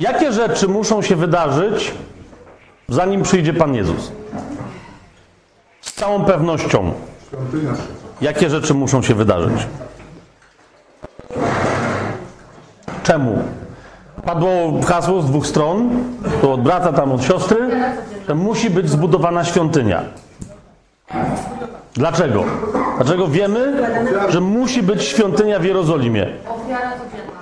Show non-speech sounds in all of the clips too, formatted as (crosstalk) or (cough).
Jakie rzeczy muszą się wydarzyć, zanim przyjdzie Pan Jezus? Z całą pewnością. Jakie rzeczy muszą się wydarzyć? Czemu? Padło hasło z dwóch stron, to od brata, tam od siostry, że musi być zbudowana świątynia. Dlaczego? Dlaczego wiemy, że musi być świątynia w Jerozolimie? Ofiara codzienna.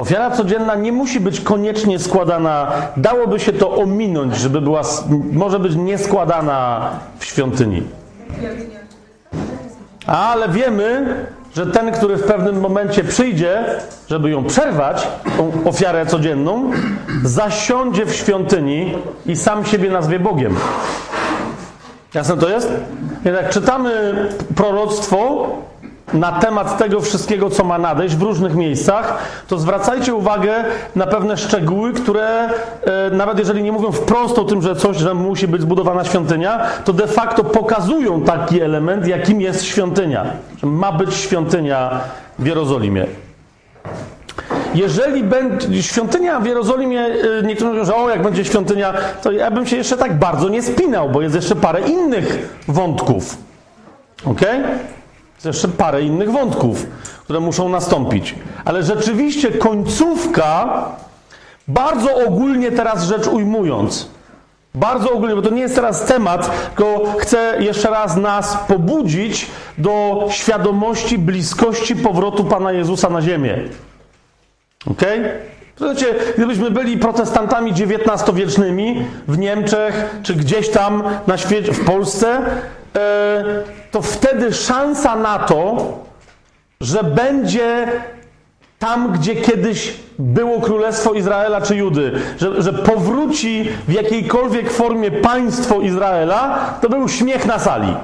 Ofiara codzienna nie musi być koniecznie składana, dałoby się to ominąć, żeby była, może być nieskładana w świątyni. Ale wiemy, że ten, który w pewnym momencie przyjdzie, żeby ją przerwać, tą ofiarę codzienną, zasiądzie w świątyni i sam siebie nazwie Bogiem. Jasne to jest? Jak czytamy proroctwo na temat tego wszystkiego, co ma nadejść w różnych miejscach, to zwracajcie uwagę na pewne szczegóły, które e, nawet jeżeli nie mówią wprost o tym, że coś, że musi być zbudowana świątynia, to de facto pokazują taki element, jakim jest świątynia. Że ma być świątynia w Jerozolimie. Jeżeli będzie świątynia w Jerozolimie, y, niektórzy mówią, że o, jak będzie świątynia, to ja bym się jeszcze tak bardzo nie spinał, bo jest jeszcze parę innych wątków. Ok? Jest jeszcze parę innych wątków, które muszą nastąpić. Ale rzeczywiście końcówka, bardzo ogólnie teraz rzecz ujmując, bardzo ogólnie, bo to nie jest teraz temat, tylko chcę jeszcze raz nas pobudzić do świadomości bliskości powrotu Pana Jezusa na ziemię. Okej? Słuchajcie, gdybyśmy byli protestantami XIX-wiecznymi w Niemczech, czy gdzieś tam na świecie, w Polsce, to wtedy szansa na to, że będzie tam, gdzie kiedyś było Królestwo Izraela czy Judy, że, że powróci w jakiejkolwiek formie państwo Izraela, to był śmiech na sali.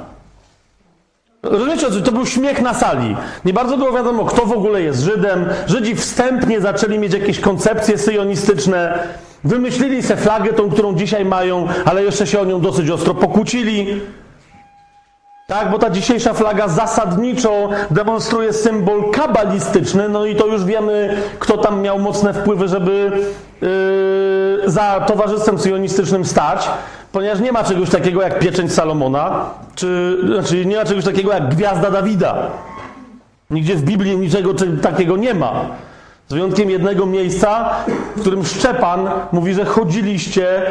Rozumiecie, to był śmiech na sali. Nie bardzo było wiadomo, kto w ogóle jest Żydem. Żydzi wstępnie zaczęli mieć jakieś koncepcje syjonistyczne. Wymyślili se flagę, tą, którą dzisiaj mają, ale jeszcze się o nią dosyć ostro pokłócili. Tak, bo ta dzisiejsza flaga zasadniczo demonstruje symbol kabalistyczny, no i to już wiemy, kto tam miał mocne wpływy, żeby yy, za towarzystwem syjonistycznym stać, ponieważ nie ma czegoś takiego jak pieczęć Salomona, czy znaczy nie ma czegoś takiego jak gwiazda Dawida. Nigdzie w Biblii niczego takiego nie ma. Z wyjątkiem jednego miejsca, w którym Szczepan mówi, że chodziliście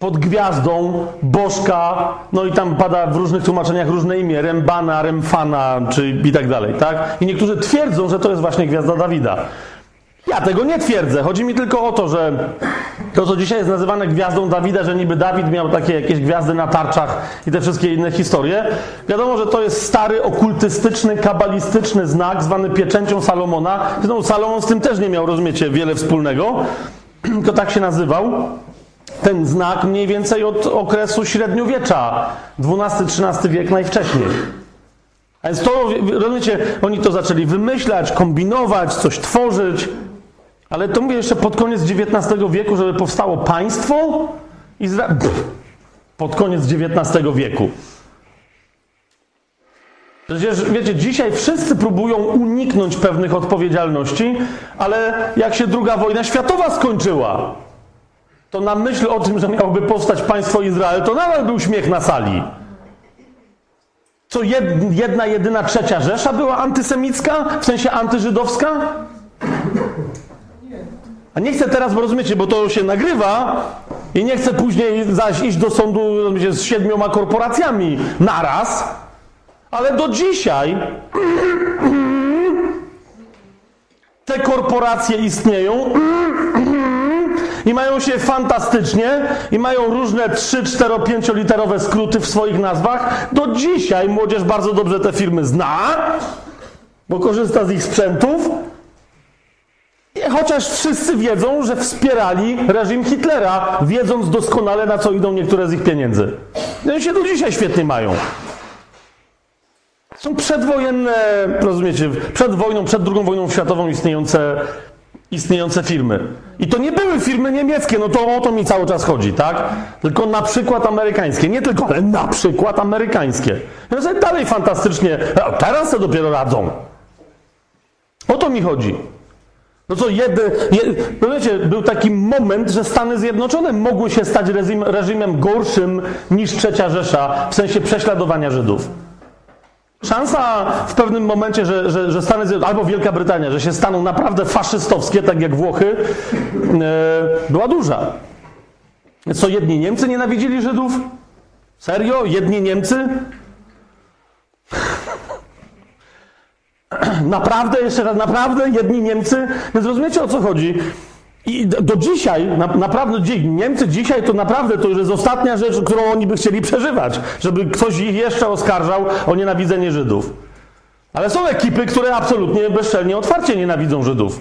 pod gwiazdą Bożka, no i tam pada w różnych tłumaczeniach różne imię, Rembana, Remfana, czy i tak dalej, tak? I niektórzy twierdzą, że to jest właśnie gwiazda Dawida. Ja tego nie twierdzę. Chodzi mi tylko o to, że to, co dzisiaj jest nazywane gwiazdą Dawida, że niby Dawid miał takie jakieś gwiazdy na tarczach i te wszystkie inne historie. Wiadomo, że to jest stary, okultystyczny, kabalistyczny znak zwany pieczęcią Salomona. Zresztą Salomon z tym też nie miał, rozumiecie, wiele wspólnego, (clears throat) tylko tak się nazywał ten znak mniej więcej od okresu średniowiecza, XII-XIII wiek najwcześniej. A więc to, rozumiecie, oni to zaczęli wymyślać, kombinować, coś tworzyć, ale to mówię jeszcze pod koniec XIX wieku, żeby powstało państwo Izra... Pff, pod koniec XIX wieku. Przecież wiecie, dzisiaj wszyscy próbują uniknąć pewnych odpowiedzialności, ale jak się druga wojna światowa skończyła, to na myśl o tym, że miałoby powstać państwo Izrael, to nadal był śmiech na sali. Co jed, jedna, jedyna trzecia Rzesza była antysemicka, w sensie antyżydowska? A nie chcę teraz, bo rozumiecie, bo to się nagrywa i nie chcę później zaś iść do sądu z siedmioma korporacjami naraz, ale do dzisiaj te korporacje istnieją i mają się fantastycznie i mają różne 3, 4, 5 literowe skróty w swoich nazwach. Do dzisiaj młodzież bardzo dobrze te firmy zna, bo korzysta z ich sprzętów. Chociaż wszyscy wiedzą, że wspierali reżim Hitlera, wiedząc doskonale, na co idą niektóre z ich pieniędzy. No i się do dzisiaj świetnie mają. Są przedwojenne, rozumiecie, przed wojną, przed II wojną światową istniejące, istniejące firmy. I to nie były firmy niemieckie, no to o to mi cały czas chodzi, tak? Tylko na przykład amerykańskie. Nie tylko, ale na przykład amerykańskie. No sobie dalej fantastycznie, teraz to dopiero radzą. O to mi chodzi. No co, jedy, je, no wiecie, był taki moment, że Stany Zjednoczone mogły się stać reżim, reżimem gorszym niż Trzecia Rzesza w sensie prześladowania Żydów. Szansa w pewnym momencie, że, że, że Stany Zjednoczone, albo Wielka Brytania, że się staną naprawdę faszystowskie, tak jak Włochy, e, była duża. Co, jedni Niemcy nienawidzili Żydów? Serio? Jedni Niemcy? (laughs) Naprawdę, jeszcze raz, naprawdę jedni Niemcy? Więc rozumiecie o co chodzi? I do dzisiaj, na, naprawdę Niemcy dzisiaj to naprawdę to już jest ostatnia rzecz, którą oni by chcieli przeżywać, żeby ktoś ich jeszcze oskarżał o nienawidzenie Żydów. Ale są ekipy, które absolutnie bezczelnie, otwarcie nienawidzą Żydów.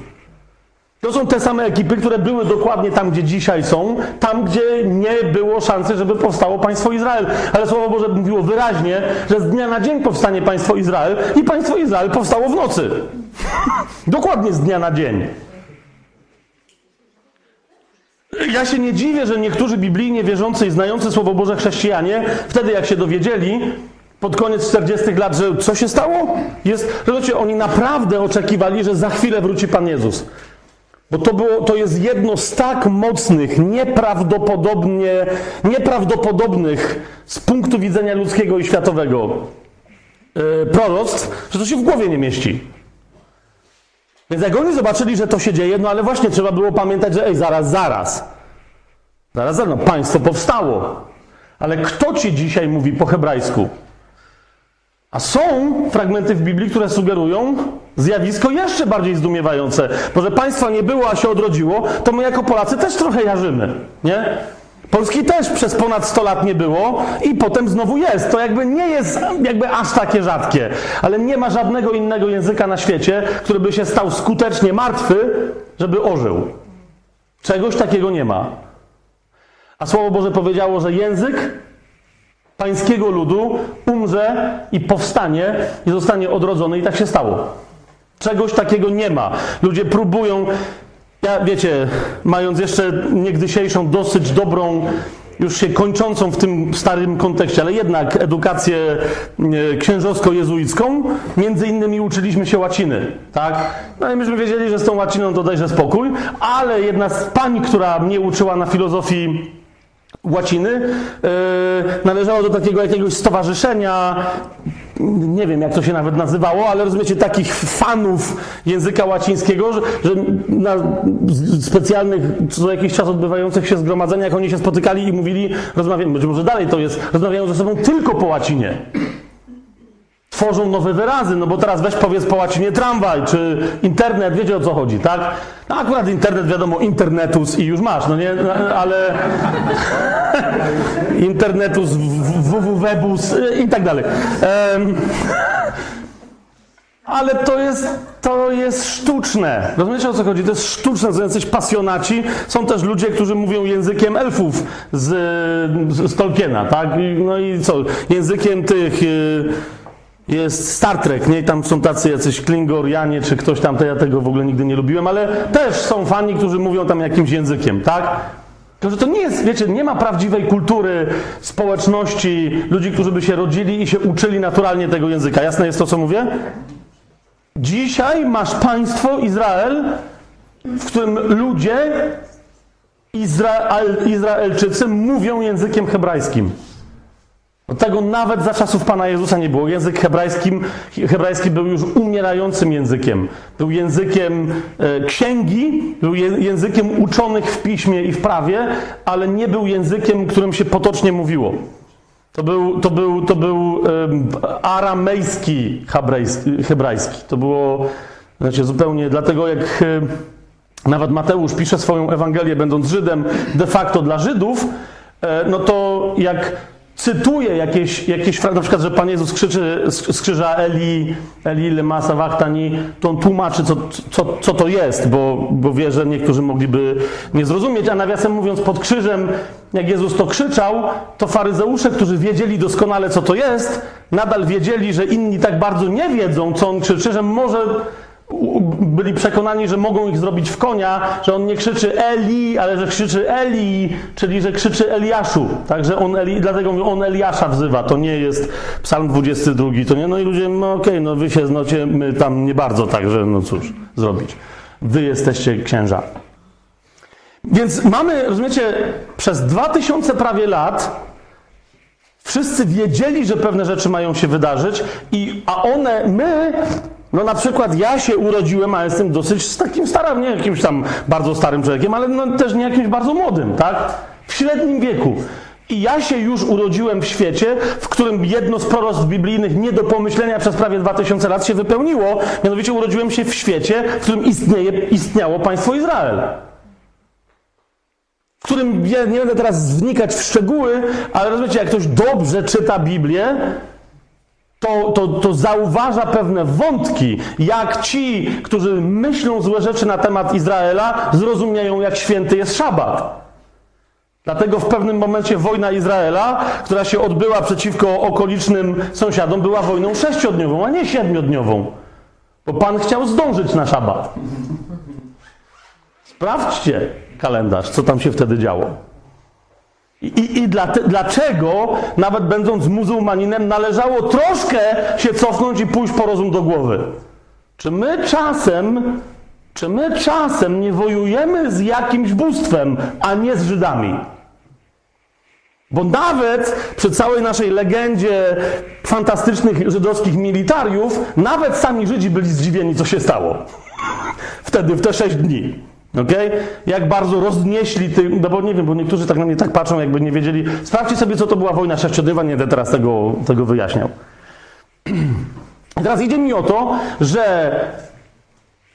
To są te same ekipy, które były dokładnie tam, gdzie dzisiaj są, tam, gdzie nie było szansy, żeby powstało państwo Izrael. Ale Słowo Boże mówiło wyraźnie, że z dnia na dzień powstanie państwo Izrael i państwo Izrael powstało w nocy. (laughs) dokładnie z dnia na dzień. Ja się nie dziwię, że niektórzy biblijnie wierzący i znający Słowo Boże chrześcijanie, wtedy jak się dowiedzieli, pod koniec 40 lat, że co się stało? Jest, że oni naprawdę oczekiwali, że za chwilę wróci Pan Jezus. Bo to, było, to jest jedno z tak mocnych, nieprawdopodobnie, nieprawdopodobnych z punktu widzenia ludzkiego i światowego yy, proroctw, że to się w głowie nie mieści. Więc jak oni zobaczyli, że to się dzieje, no ale właśnie trzeba było pamiętać, że ej, zaraz, zaraz. Zaraz, zaraz, no państwo powstało. Ale kto ci dzisiaj mówi po hebrajsku? A są fragmenty w Biblii, które sugerują zjawisko jeszcze bardziej zdumiewające. Bo że państwa nie było, a się odrodziło, to my jako Polacy też trochę jarzymy, nie? Polski też przez ponad 100 lat nie było i potem znowu jest. To jakby nie jest jakby aż takie rzadkie. Ale nie ma żadnego innego języka na świecie, który by się stał skutecznie martwy, żeby ożył. Czegoś takiego nie ma. A Słowo Boże powiedziało, że język pańskiego ludu umrze i powstanie i zostanie odrodzony i tak się stało. Czegoś takiego nie ma. Ludzie próbują, ja wiecie, mając jeszcze niegdysiejszą dosyć dobrą, już się kończącą w tym starym kontekście, ale jednak edukację e, księżowsko-jezuicką, między innymi uczyliśmy się łaciny, tak? No i myśmy wiedzieli, że z tą łaciną to dajże spokój, ale jedna z pań, która mnie uczyła na filozofii łaciny, yy, należało do takiego jakiegoś stowarzyszenia, nie wiem jak to się nawet nazywało, ale rozumiecie, takich fanów języka łacińskiego, że, że na specjalnych co jakiś czas odbywających się zgromadzeniach oni się spotykali i mówili, rozmawiamy, być może dalej to jest, rozmawiają ze sobą tylko po łacinie tworzą nowe wyrazy, no bo teraz weź powiedz po łacinie tramwaj, czy internet, wiecie o co chodzi, tak? No akurat internet, wiadomo, internetus i już masz, no nie, no, ale (laughs) internetus, wwwebus i tak dalej. Um, ale to jest, to jest sztuczne. Rozumiecie o co chodzi? To jest sztuczne, to jacyś pasjonaci. Są też ludzie, którzy mówią językiem elfów z, z Tolkiena, tak? No i co? Językiem tych... Yy, jest Star Trek, nie? I tam są tacy jacyś Klingorianie, czy ktoś tam, to ja tego w ogóle nigdy nie lubiłem, ale też są fani, którzy mówią tam jakimś językiem, tak? Tylko, że to nie jest, wiecie, nie ma prawdziwej kultury, społeczności, ludzi, którzy by się rodzili i się uczyli naturalnie tego języka. Jasne jest to, co mówię? Dzisiaj masz państwo Izrael, w którym ludzie, Izrael, Izraelczycy mówią językiem hebrajskim. Tego nawet za czasów Pana Jezusa nie było. Język hebrajskim, hebrajski był już umierającym językiem. Był językiem e, księgi, był językiem uczonych w piśmie i w prawie, ale nie był językiem, którym się potocznie mówiło. To był, to był, to był aramejski hebrajski, hebrajski. To było znaczy, zupełnie dlatego, jak e, nawet Mateusz pisze swoją Ewangelię, będąc Żydem, de facto dla Żydów, e, no to jak cytuje jakieś, jakieś na przykład, że Pan Jezus krzyczy z krzyża Eli, Eli lema sabachthani, to on tłumaczy, co, co, co to jest, bo, bo wie, że niektórzy mogliby nie zrozumieć, a nawiasem mówiąc, pod krzyżem, jak Jezus to krzyczał, to faryzeusze, którzy wiedzieli doskonale, co to jest, nadal wiedzieli, że inni tak bardzo nie wiedzą, co on krzyczy, że może byli przekonani, że mogą ich zrobić w konia, że on nie krzyczy Eli, ale że krzyczy Eli, czyli że krzyczy Eliaszu. Także on Eli, dlatego on Eliasza wzywa. To nie jest Psalm 22, to nie. No i ludzie, no okej, okay, no wy się znocie, my tam nie bardzo, także no cóż, zrobić. wy jesteście księża. Więc mamy, rozumiecie, przez 2000 prawie lat wszyscy wiedzieli, że pewne rzeczy mają się wydarzyć, i, a one, my, no na przykład ja się urodziłem, a jestem dosyć takim starym, nie jakimś tam bardzo starym człowiekiem, ale no też nie jakimś bardzo młodym, tak? W średnim wieku. I ja się już urodziłem w świecie, w którym jedno z proroctw biblijnych nie do pomyślenia przez prawie 2000 lat się wypełniło. Mianowicie urodziłem się w świecie, w którym istnieje, istniało państwo Izrael. W którym ja nie będę teraz wnikać w szczegóły, ale rozumiecie, jak ktoś dobrze czyta Biblię, to, to, to zauważa pewne wątki, jak ci, którzy myślą złe rzeczy na temat Izraela, zrozumieją, jak święty jest szabat. Dlatego w pewnym momencie wojna Izraela, która się odbyła przeciwko okolicznym sąsiadom, była wojną sześciodniową, a nie siedmiodniową. Bo Pan chciał zdążyć na szabat. Sprawdźcie kalendarz, co tam się wtedy działo. I, i, dlaczego, nawet będąc muzułmaninem, należało troszkę się cofnąć i pójść po rozum do głowy? Czy my czasem, czy my czasem nie wojujemy z jakimś bóstwem, a nie z Żydami? Bo nawet przy całej naszej legendzie fantastycznych żydowskich militariów, nawet sami Żydzi byli zdziwieni, co się stało. Wtedy, w te sześć dni. Okay? Jak bardzo roznieśli tym, no bo nie wiem, bo niektórzy tak na mnie tak patrzą, jakby nie wiedzieli. Sprawdźcie sobie, co to była wojna sześciodniowa, nie będę teraz tego, tego wyjaśniał. (clears throat) Teraz idzie mi o to, że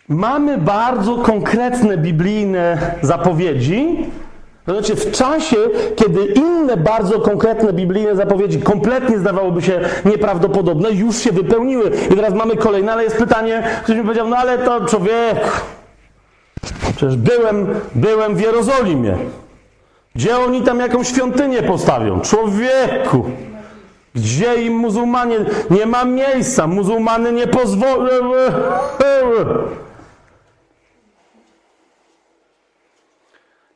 mamy bardzo konkretne biblijne zapowiedzi, znaczy w czasie, kiedy inne bardzo konkretne biblijne zapowiedzi kompletnie zdawałoby się nieprawdopodobne, już się wypełniły. I teraz mamy kolejne, ale jest pytanie, ktoś mi powiedział, no ale to człowiek, przecież byłem, byłem w Jerozolimie. Gdzie oni tam jakąś świątynię postawią? Człowieku! Gdzie im muzułmanie? Nie ma miejsca. Muzułmany nie pozwolą.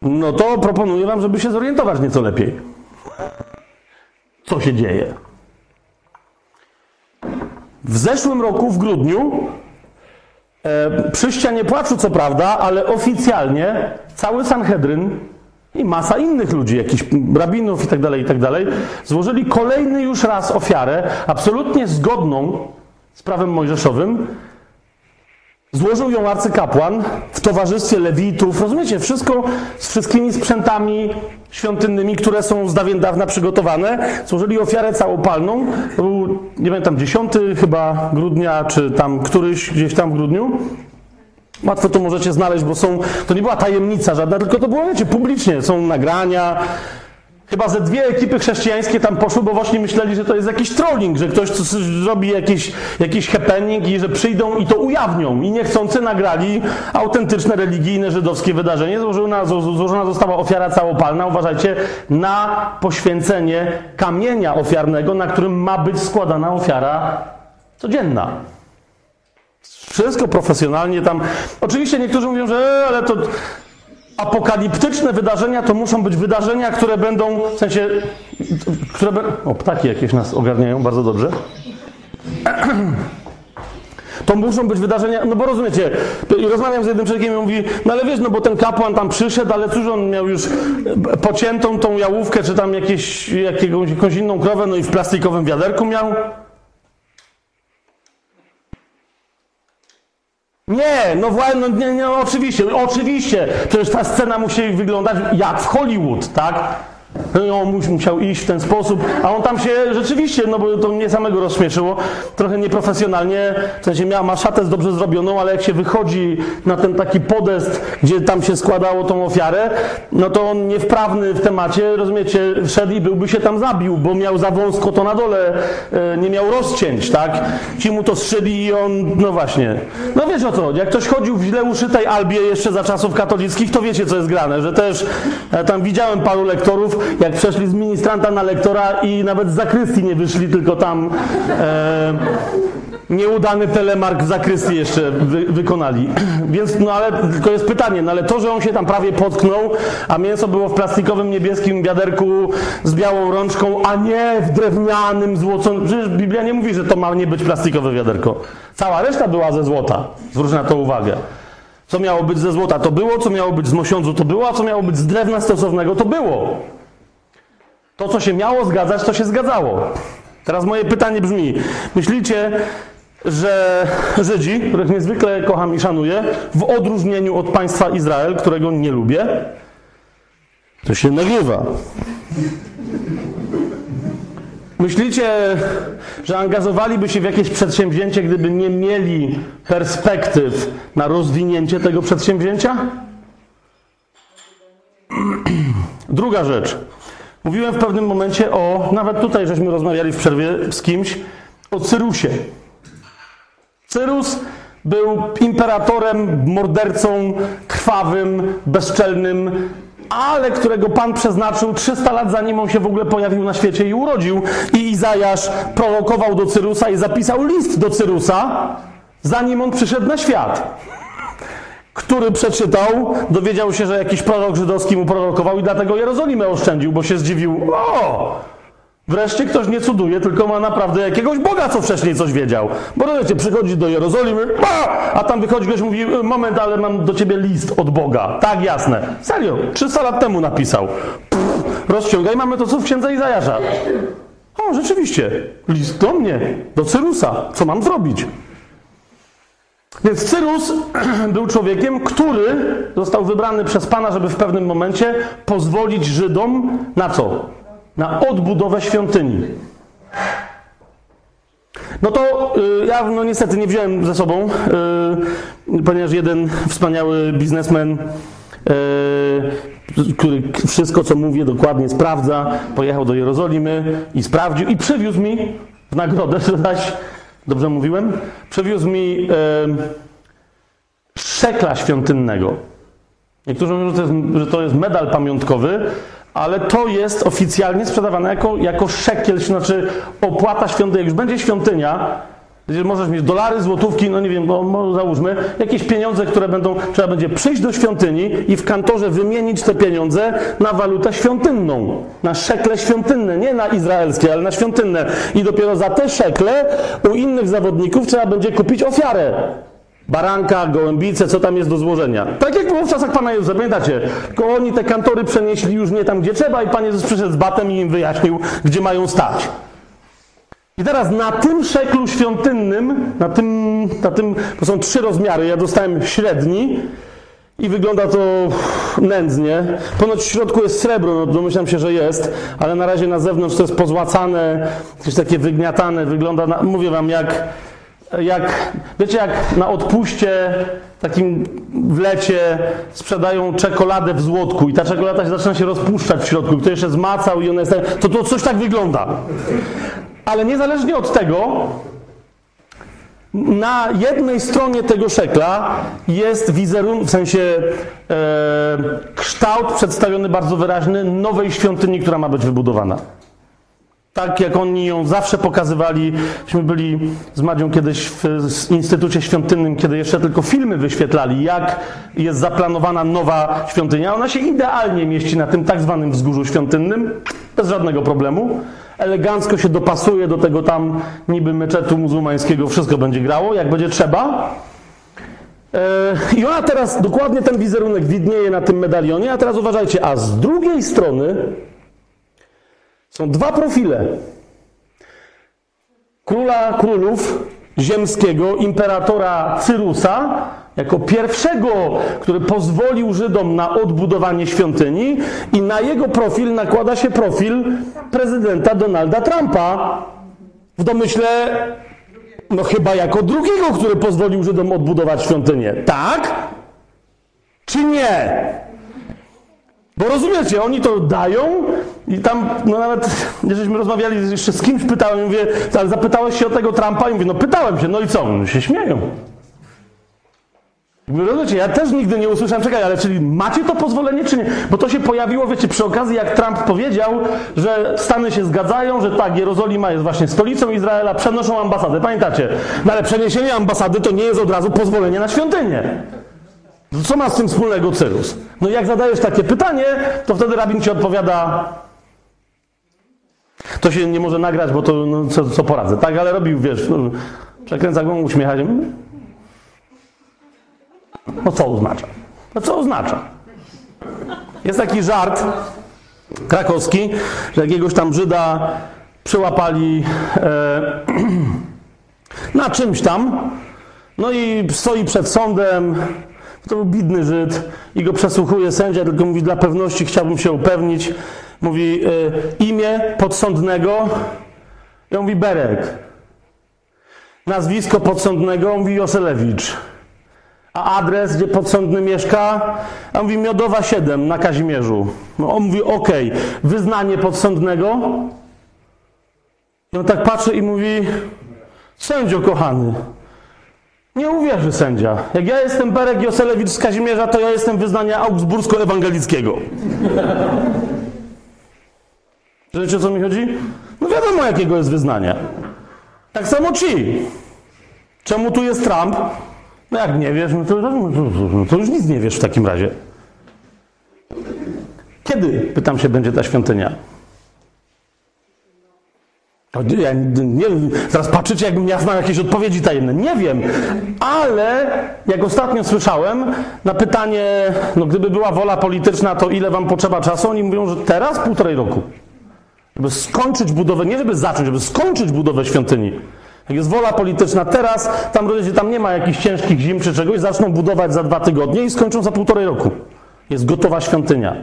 No to proponuję Wam, żeby się zorientować nieco lepiej. Co się dzieje? W zeszłym roku, w grudniu, przy ścianie płaczu, co prawda, ale oficjalnie cały Sanhedryn i masa innych ludzi, jakichś rabinów i tak dalej, i tak złożyli kolejny już raz ofiarę, absolutnie zgodną z prawem mojżeszowym, Złożył ją arcykapłan w towarzystwie lewitów. Rozumiecie? Wszystko z wszystkimi sprzętami świątynnymi, które są z dawien dawna przygotowane. Złożyli ofiarę całopalną. Był, nie pamiętam, 10 chyba grudnia, czy tam któryś gdzieś tam w grudniu. Łatwo to możecie znaleźć, bo są, to nie była tajemnica żadna, tylko to było, wiecie, publicznie. Są nagrania, Chyba ze dwie ekipy chrześcijańskie tam poszły, bo właśnie myśleli, że to jest jakiś trolling, że ktoś zrobi jakiś, jakiś happening i że przyjdą i to ujawnią. I niechcący nagrali autentyczne, religijne, żydowskie wydarzenie. Złożona, złożona została ofiara całopalna, uważajcie, na poświęcenie kamienia ofiarnego, na którym ma być składana ofiara codzienna. Wszystko profesjonalnie tam. Oczywiście niektórzy mówią, że e, ale to apokaliptyczne wydarzenia to muszą być wydarzenia, które będą, w sensie, które be... O, ptaki jakieś nas ogarniają, bardzo dobrze. (clears throat) To muszą być wydarzenia, no bo rozumiecie, rozmawiam z jednym człowiekiem i mówi, no ale wiesz, no bo ten kapłan tam przyszedł, ale cóż, on miał już pociętą tą jałówkę, czy tam jakieś, jakiegoś, jakąś inną krowę, no i w plastikowym wiaderku miał. Nie, no właśnie, no, nie, nie, oczywiście, oczywiście. Przecież ta scena musi wyglądać jak w Hollywood, tak? No, on musiał iść w ten sposób, a on tam się rzeczywiście, no bo to mnie samego rozśmieszyło, trochę nieprofesjonalnie, w sensie miał, ma szatę dobrze zrobioną, ale jak się wychodzi na ten taki podest, gdzie tam się składało tą ofiarę, no to on niewprawny w temacie, rozumiecie, wszedł i byłby się tam zabił, bo miał za wąsko to na dole, e, nie miał rozcięć, tak? Ci mu to strzeli i on, no właśnie. No wiesz o co jak ktoś chodził w źle uszytej albie jeszcze za czasów katolickich, to wiecie co jest grane, że też ja tam widziałem paru lektorów, jak przeszli z ministranta na lektora i nawet z zakrystii nie wyszli, tylko tam e, nieudany telemark w zakrystii jeszcze wy, wykonali. (clears throat) Więc, no ale tylko jest pytanie, no ale to, że on się tam prawie potknął, a mięso było w plastikowym niebieskim wiaderku z białą rączką, a nie w drewnianym, złoconym, przecież Biblia nie mówi, że to ma nie być plastikowe wiaderko. Cała reszta była ze złota. Zwróć na to uwagę. Co miało być ze złota, to było, co miało być z mosiądzu, to było, a co miało być z drewna stosownego, to było. To, co się miało zgadzać, to się zgadzało. Teraz moje pytanie brzmi: myślicie, że Żydzi, których niezwykle kocham i szanuję, w odróżnieniu od państwa Izrael, którego nie lubię, to się nagrywa. Myślicie, że angażowaliby się w jakieś przedsięwzięcie, gdyby nie mieli perspektyw na rozwinięcie tego przedsięwzięcia? (clears throat) Druga rzecz. Mówiłem w pewnym momencie o, nawet tutaj żeśmy rozmawiali w przerwie z kimś, o Cyrusie. Cyrus był imperatorem, mordercą, krwawym, bezczelnym, ale którego Pan przeznaczył 300 lat zanim on się w ogóle pojawił na świecie i urodził. I Izajasz prorokował do Cyrusa i zapisał list do Cyrusa, zanim on przyszedł na świat. Który przeczytał, dowiedział się, że jakiś prorok żydowski mu prorokował i dlatego Jerozolimę oszczędził, bo się zdziwił. O! Wreszcie ktoś nie cuduje, tylko ma naprawdę jakiegoś Boga, co wcześniej coś wiedział. Bo rozumiecie, przychodzi do Jerozolimy, a, a tam wychodzi ktoś mówi, moment, ale mam do ciebie list od Boga. Tak, jasne. Serio, 300 lat temu napisał. Pff, rozciągaj, mamy to co w księdze Izajasza. O, rzeczywiście, list do mnie, do Cyrusa. Co mam zrobić? Więc Cyrus (clears throat) był człowiekiem, który został wybrany przez Pana, żeby w pewnym momencie pozwolić Żydom na co? Na odbudowę świątyni. No to y, ja no niestety nie wziąłem ze sobą, y, ponieważ jeden wspaniały biznesmen, y, który wszystko co mówię dokładnie sprawdza, pojechał do Jerozolimy i sprawdził i przywiózł mi w nagrodę, (laughs) zaś Dobrze mówiłem? Przywiózł mi e, szekla świątynnego. Niektórzy mówią, że to, jest, że to jest medal pamiątkowy, ale to jest oficjalnie sprzedawane jako, jako szekiel, znaczy opłata świątyni. Jak już będzie świątynia, możesz mieć dolary, złotówki, no nie wiem, bo załóżmy, jakieś pieniądze, które będą, trzeba będzie przyjść do świątyni i w kantorze wymienić te pieniądze na walutę świątynną, na szekle świątynne, nie na izraelskie, ale na świątynne. I dopiero za te szekle u innych zawodników trzeba będzie kupić ofiarę. Baranka, gołębice, co tam jest do złożenia. Tak jak było w czasach Pana Jezusa, pamiętacie? Tylko oni te kantory przenieśli już nie tam, gdzie trzeba i Pan Jezus przyszedł z batem i im wyjaśnił, gdzie mają stać. I teraz na tym szeklu świątynnym, na tym, na tym, to są trzy rozmiary, ja dostałem średni i wygląda to nędznie. Ponoć w środku jest srebro, no domyślam się, że jest, ale na razie na zewnątrz to jest pozłacane, jakieś takie wygniatane, wygląda, na, mówię wam, jak, jak, wiecie, jak na odpuście takim w lecie sprzedają czekoladę w złotku i ta czekolada się zaczyna się rozpuszczać w środku, kto jeszcze zmacał i ona jest, to, to coś tak wygląda. Ale niezależnie od tego, na jednej stronie tego szekla jest wizerunek, w sensie e, kształt przedstawiony bardzo wyraźny nowej świątyni, która ma być wybudowana. Tak jak oni ją zawsze pokazywali. Myśmy byli z Madzią kiedyś w Instytucie Świątynnym, kiedy jeszcze tylko filmy wyświetlali, jak jest zaplanowana nowa świątynia. Ona się idealnie mieści na tym tak zwanym wzgórzu świątynnym, bez żadnego problemu elegancko się dopasuje do tego tam niby meczetu muzułmańskiego, wszystko będzie grało, jak będzie trzeba. E, I ona teraz, dokładnie ten wizerunek widnieje na tym medalionie, a teraz uważajcie, a z drugiej strony są dwa profile. Króla królów ziemskiego, imperatora Cyrusa, jako pierwszego, który pozwolił Żydom na odbudowanie świątyni, i na jego profil nakłada się profil prezydenta Donalda Trumpa. W domyśle, no chyba jako drugiego, który pozwolił Żydom odbudować świątynię. Tak? Czy nie? Bo rozumiecie, oni to dają i tam, no nawet, żeśmy rozmawiali jeszcze z kimś, pytałem, mówię, ale zapytałeś się o tego Trumpa? I mówię, no pytałem się, no i co? No się śmieją. Rozumiecie, ja też nigdy nie usłyszałem, czekaj, ale czyli macie to pozwolenie, czy nie? Bo to się pojawiło, wiecie, przy okazji, jak Trump powiedział, że Stany się zgadzają, że tak, Jerozolima jest właśnie stolicą Izraela, przenoszą ambasadę. Pamiętacie? No ale przeniesienie ambasady to nie jest od razu pozwolenie na świątynię. Co ma z tym wspólnego Cyrus? No jak zadajesz takie pytanie, to wtedy rabin ci odpowiada, to się nie może nagrać, bo to no, co, co poradzę, tak? Ale robił, wiesz, no, przekręca głową, uśmiecha się. No co oznacza? No co oznacza? Jest taki żart krakowski, że jakiegoś tam Żyda przyłapali e, (clears throat) na czymś tam, no i stoi przed sądem, to był bidny Żyd i go przesłuchuje sędzia, tylko mówi dla pewności chciałbym się upewnić. Mówi e, imię podsądnego, ja mówi Berek. Nazwisko podsądnego, mówi Joselewicz. A adres, gdzie podsądny mieszka? A mówi Miodowa 7 na Kazimierzu. No, on mówi ok, wyznanie podsądnego. I on tak patrzy i mówi sędzio kochany, nie uwierzy sędzia. Jak ja jestem Berek Joselewicz z Kazimierza, to ja jestem wyznania augsbursko-ewangelickiego. (laughs) Wiecie o co mi chodzi? No wiadomo jakiego jest wyznania. Tak samo ci. Czemu tu jest Trump? No jak nie wiesz, no to, to już nic nie wiesz w takim razie. Kiedy, pytam się, będzie ta świątynia? Ja nie, zaraz patrzycie, jakbym ja znał jakieś odpowiedzi tajemne. Nie wiem, ale jak ostatnio słyszałem na pytanie, no gdyby była wola polityczna, to ile wam potrzeba czasu? Oni mówią, że teraz półtorej roku. Żeby skończyć budowę, nie żeby zacząć, żeby skończyć budowę świątyni. Jest wola polityczna teraz, tam ludzie, tam nie ma jakichś ciężkich zim czy czegoś, zaczną budować za dwa tygodnie i skończą za półtorej roku. Jest gotowa świątynia.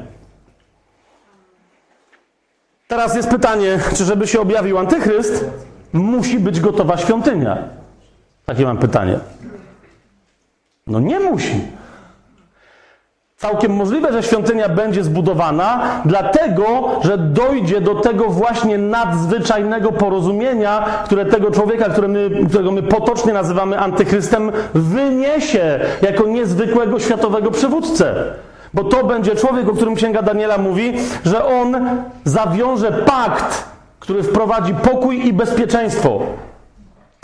Teraz jest pytanie, czy żeby się objawił antychryst, musi być gotowa świątynia? Takie mam pytanie. No nie musi. Całkiem możliwe, że świątynia będzie zbudowana, dlatego, że dojdzie do tego właśnie nadzwyczajnego porozumienia, które tego człowieka, my, którego my potocznie nazywamy antychrystem, wyniesie jako niezwykłego światowego przywódcę. Bo to będzie człowiek, o którym Księga Daniela mówi, że on zawiąże pakt, który wprowadzi pokój i bezpieczeństwo.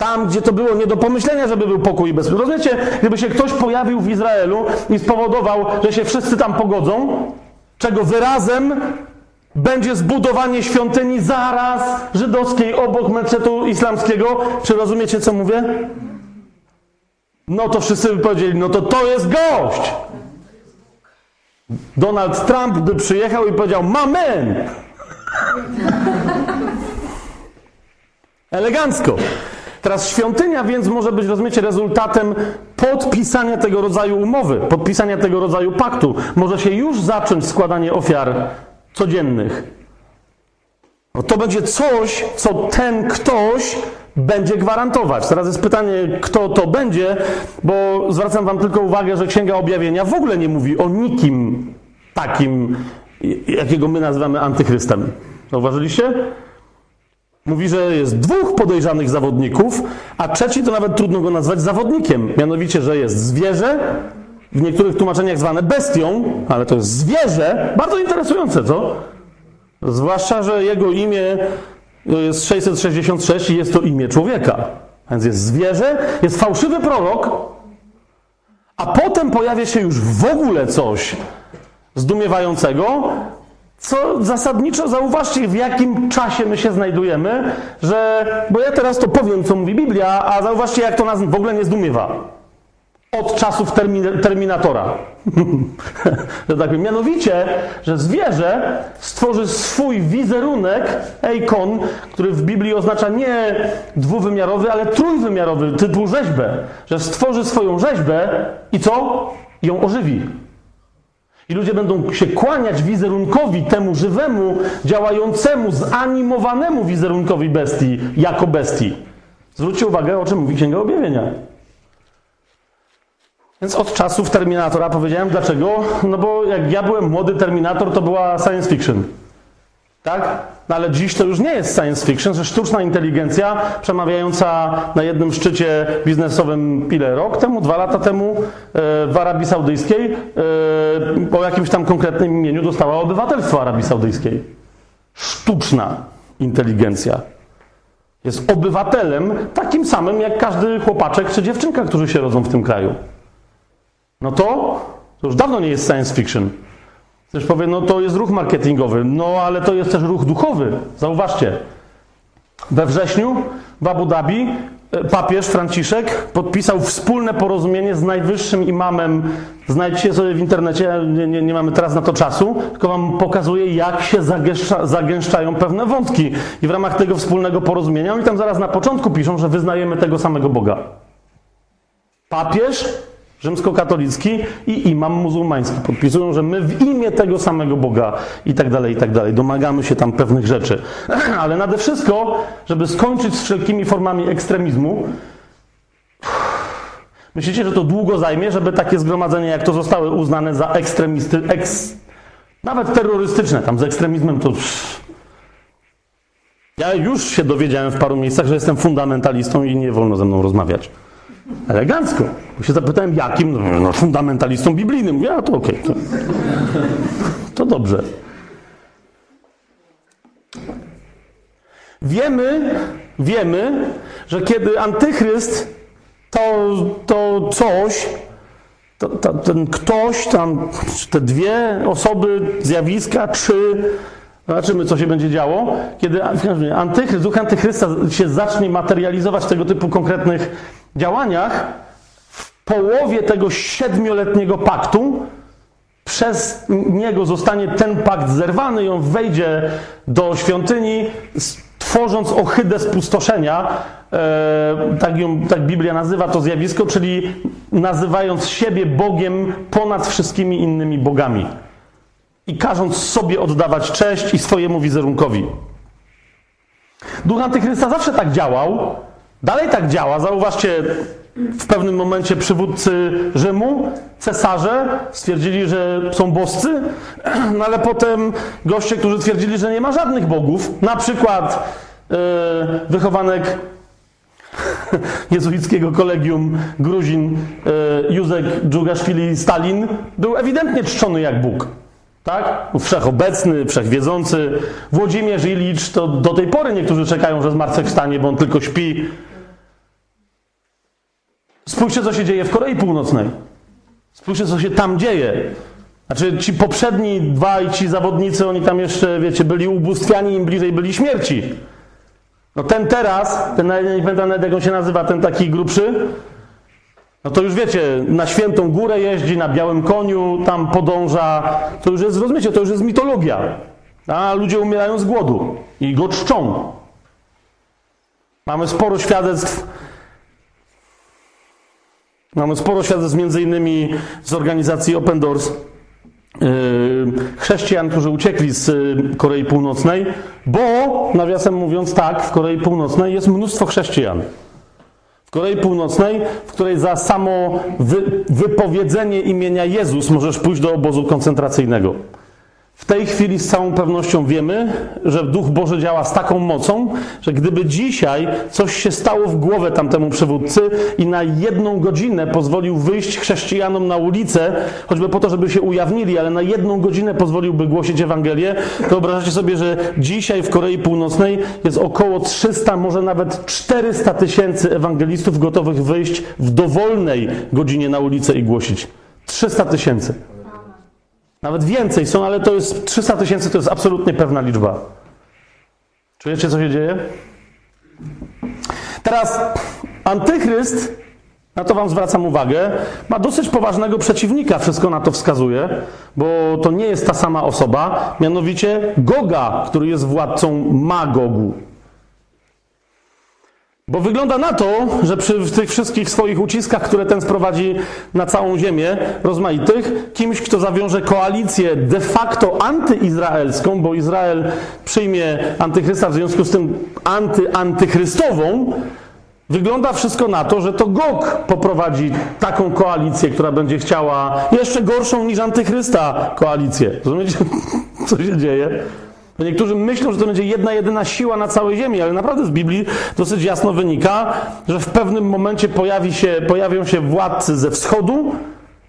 Tam, gdzie to było nie do pomyślenia, żeby był pokój i bezpieczeństwo. Rozumiecie, gdyby się ktoś pojawił w Izraelu i spowodował, że się wszyscy tam pogodzą, czego wyrazem będzie zbudowanie świątyni zaraz żydowskiej obok meczetu islamskiego. Czy rozumiecie, co mówię? No to wszyscy by powiedzieli, no to to jest gość. Donald Trump by przyjechał i powiedział: Mamen! Elegancko. Teraz świątynia więc może być, rozumiecie, rezultatem podpisania tego rodzaju umowy, podpisania tego rodzaju paktu. Może się już zacząć składanie ofiar codziennych. No to będzie coś, co ten ktoś będzie gwarantować. Teraz jest pytanie, kto to będzie, bo zwracam Wam tylko uwagę, że Księga Objawienia w ogóle nie mówi o nikim takim, jakiego my nazywamy antychrystem. Zauważyliście? Mówi, że jest dwóch podejrzanych zawodników, a trzeci to nawet trudno go nazwać zawodnikiem. Mianowicie, że jest zwierzę, w niektórych tłumaczeniach zwane bestią, ale to jest zwierzę. Bardzo interesujące, co? Zwłaszcza, że jego imię jest 666 i jest to imię człowieka. Więc jest zwierzę, jest fałszywy prorok, a potem pojawia się już w ogóle coś zdumiewającego, co zasadniczo zauważcie, w jakim czasie my się znajdujemy, że, bo ja teraz to powiem, co mówi Biblia, a zauważcie, jak to nas w ogóle nie zdumiewa. Od czasów termin Terminatora. (laughs) że tak powiem. Mianowicie, że zwierzę stworzy swój wizerunek, eikon, który w Biblii oznacza nie dwuwymiarowy, ale trójwymiarowy, tytuł rzeźbę. Że stworzy swoją rzeźbę i co? Ją ożywi. I ludzie będą się kłaniać wizerunkowi temu żywemu, działającemu, zanimowanemu wizerunkowi bestii, jako bestii. Zwróćcie uwagę, o czym mówi Księga Objawienia. Więc od czasów Terminatora powiedziałem dlaczego? No bo jak ja byłem młody, Terminator to była science fiction. Tak? No ale dziś to już nie jest science fiction, że sztuczna inteligencja przemawiająca na jednym szczycie biznesowym ile rok temu, dwa lata temu e, w Arabii Saudyjskiej e, o jakimś tam konkretnym imieniu dostała obywatelstwo Arabii Saudyjskiej. Sztuczna inteligencja. Jest obywatelem takim samym jak każdy chłopaczek czy dziewczynka, którzy się rodzą w tym kraju. No to, to już dawno nie jest science fiction. Ktoś powie, no to jest ruch marketingowy, no ale to jest też ruch duchowy. Zauważcie, we wrześniu w Abu Dhabi e, papież Franciszek podpisał wspólne porozumienie z najwyższym imamem. Znajdźcie sobie w internecie, nie, nie, nie mamy teraz na to czasu, tylko wam pokazuję, jak się zagęszcza, zagęszczają pewne wątki. I w ramach tego wspólnego porozumienia, oni tam zaraz na początku piszą, że wyznajemy tego samego Boga. Papież rzymskokatolicki i imam muzułmański podpisują, że my w imię tego samego Boga i tak dalej, i tak dalej. Domagamy się tam pewnych rzeczy. (clears throat) Ale nade wszystko, żeby skończyć z wszelkimi formami ekstremizmu, (sighs) myślicie, że to długo zajmie, żeby takie zgromadzenia, jak to zostały uznane za ekstremisty, eks, nawet terrorystyczne, tam z ekstremizmem to... Ja już się dowiedziałem w paru miejscach, że jestem fundamentalistą i nie wolno ze mną rozmawiać. Elegancko. Bo się zapytałem, jakim? No, no fundamentalistą biblijnym. Mówię, a to okej. Okay. To, to dobrze. Wiemy, wiemy, że kiedy antychryst to, to coś, to, to, ten ktoś, tam te dwie osoby, zjawiska, trzy, Zobaczymy, co się będzie działo. Kiedy antychryst, duch antychrysta się zacznie materializować w tego typu konkretnych działaniach, w połowie tego siedmioletniego paktu przez niego zostanie ten pakt zerwany i on wejdzie do świątyni, tworząc ohydę spustoszenia, e, tak, ją, tak Biblia nazywa to zjawisko, czyli nazywając siebie Bogiem ponad wszystkimi innymi bogami i każąc sobie oddawać cześć i swojemu wizerunkowi. Duch Antychrysta zawsze tak działał, dalej tak działa. Zauważcie, w pewnym momencie przywódcy Rzymu, cesarze, stwierdzili, że są boscy, (clears throat) no ale potem goście, którzy twierdzili, że nie ma żadnych bogów, na przykład yy, wychowanek (laughs) jezuickiego kolegium Gruzin yy, Józek Dżugaszwili Stalin był ewidentnie czczony jak Bóg. Tak? Wszechobecny, wszechwiedzący. Włodzimierz Ilicz to do tej pory niektórzy czekają, że zmartwychwstanie, bo on tylko śpi. Spójrzcie, co się dzieje w Korei Północnej. Spójrzcie, co się tam dzieje. Znaczy, ci poprzedni dwaj ci zawodnicy, oni tam jeszcze, wiecie, byli ubóstwiani, im bliżej byli śmierci. No ten teraz, ten, nie pamiętam jak on się nazywa, ten taki grubszy, no to już wiecie, na świętą górę jeździ, na białym koniu, tam podąża. To już jest, rozumiecie, to już jest mitologia. A ludzie umierają z głodu i go czczą. Mamy sporo świadectw. Mamy sporo świadectw między innymi z organizacji Open Doors yy, chrześcijan, którzy uciekli z yy, Korei Północnej, bo, nawiasem mówiąc, tak, w Korei Północnej jest mnóstwo chrześcijan. Korei Północnej, w której za samo wy, wypowiedzenie imienia Jezus możesz pójść do obozu koncentracyjnego. W tej chwili z całą pewnością wiemy, że Duch Boży działa z taką mocą, że gdyby dzisiaj coś się stało w głowę tamtemu przywódcy i na jedną godzinę pozwolił wyjść chrześcijanom na ulicę, choćby po to, żeby się ujawnili, ale na jedną godzinę pozwoliłby głosić Ewangelię, to wyobrażacie sobie, że dzisiaj w Korei Północnej jest około 300, może nawet 400 tysięcy ewangelistów gotowych wyjść w dowolnej godzinie na ulicę i głosić. 300 tysięcy. Nawet więcej są, ale to jest 300 tysięcy to jest absolutnie pewna liczba. Czujecie, co się dzieje? Teraz antychryst, na to Wam zwracam uwagę, ma dosyć poważnego przeciwnika, wszystko na to wskazuje, bo to nie jest ta sama osoba, mianowicie Goga, który jest władcą Magogu. Bo wygląda na to, że przy tych wszystkich swoich uciskach, które ten sprowadzi na całą ziemię, rozmaitych, kimś, kto zawiąże koalicję de facto antyizraelską, bo Izrael przyjmie antychrysta, w związku z tym anty-antychrystową, wygląda wszystko na to, że to Gog poprowadzi taką koalicję, która będzie chciała jeszcze gorszą niż antychrysta koalicję. Rozumiecie, (laughs) co się dzieje? To niektórzy myślą, że to będzie jedna, jedyna siła na całej ziemi, ale naprawdę z Biblii dosyć jasno wynika, że w pewnym momencie pojawi się, pojawią się władcy ze wschodu,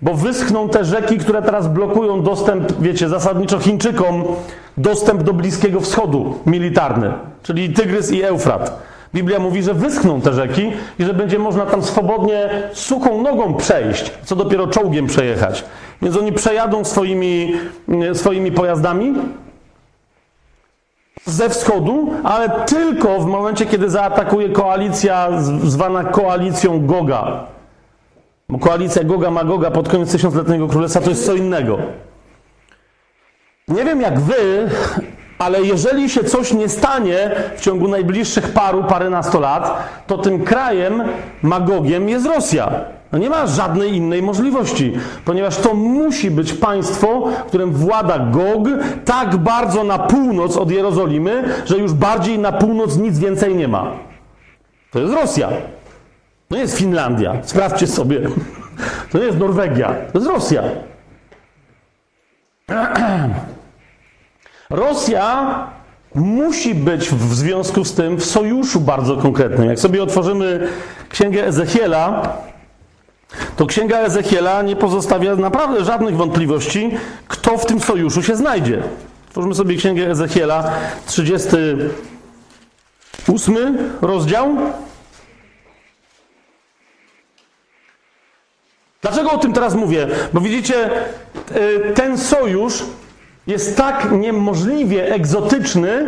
bo wyschną te rzeki, które teraz blokują dostęp, wiecie, zasadniczo Chińczykom, dostęp do Bliskiego Wschodu militarny, czyli Tygrys i Eufrat. Biblia mówi, że wyschną te rzeki i że będzie można tam swobodnie suchą nogą przejść, co dopiero czołgiem przejechać. Więc oni przejadą swoimi, swoimi pojazdami ze wschodu, ale tylko w momencie, kiedy zaatakuje koalicja zwana koalicją Goga. Bo koalicja Goga Magoga pod koniec tysiącletniego królestwa to jest co innego. Nie wiem jak wy, ale jeżeli się coś nie stanie w ciągu najbliższych paru, paręnastu lat, to tym krajem Magogiem jest Rosja. No nie ma żadnej innej możliwości, ponieważ to musi być państwo, którym włada Gog tak bardzo na północ od Jerozolimy, że już bardziej na północ nic więcej nie ma. To jest Rosja. To nie jest Finlandia. Sprawdźcie sobie. To nie jest Norwegia. To jest Rosja. (clears throat) Rosja musi być w związku z tym w sojuszu bardzo konkretnym. Jak sobie otworzymy księgę Ezechiela, to księga Ezechiela nie pozostawia naprawdę żadnych wątpliwości, kto w tym sojuszu się znajdzie. Otwórzmy sobie księgę Ezechiela, 38 rozdział. Dlaczego o tym teraz mówię? Bo widzicie, y, ten sojusz jest tak niemożliwie egzotyczny,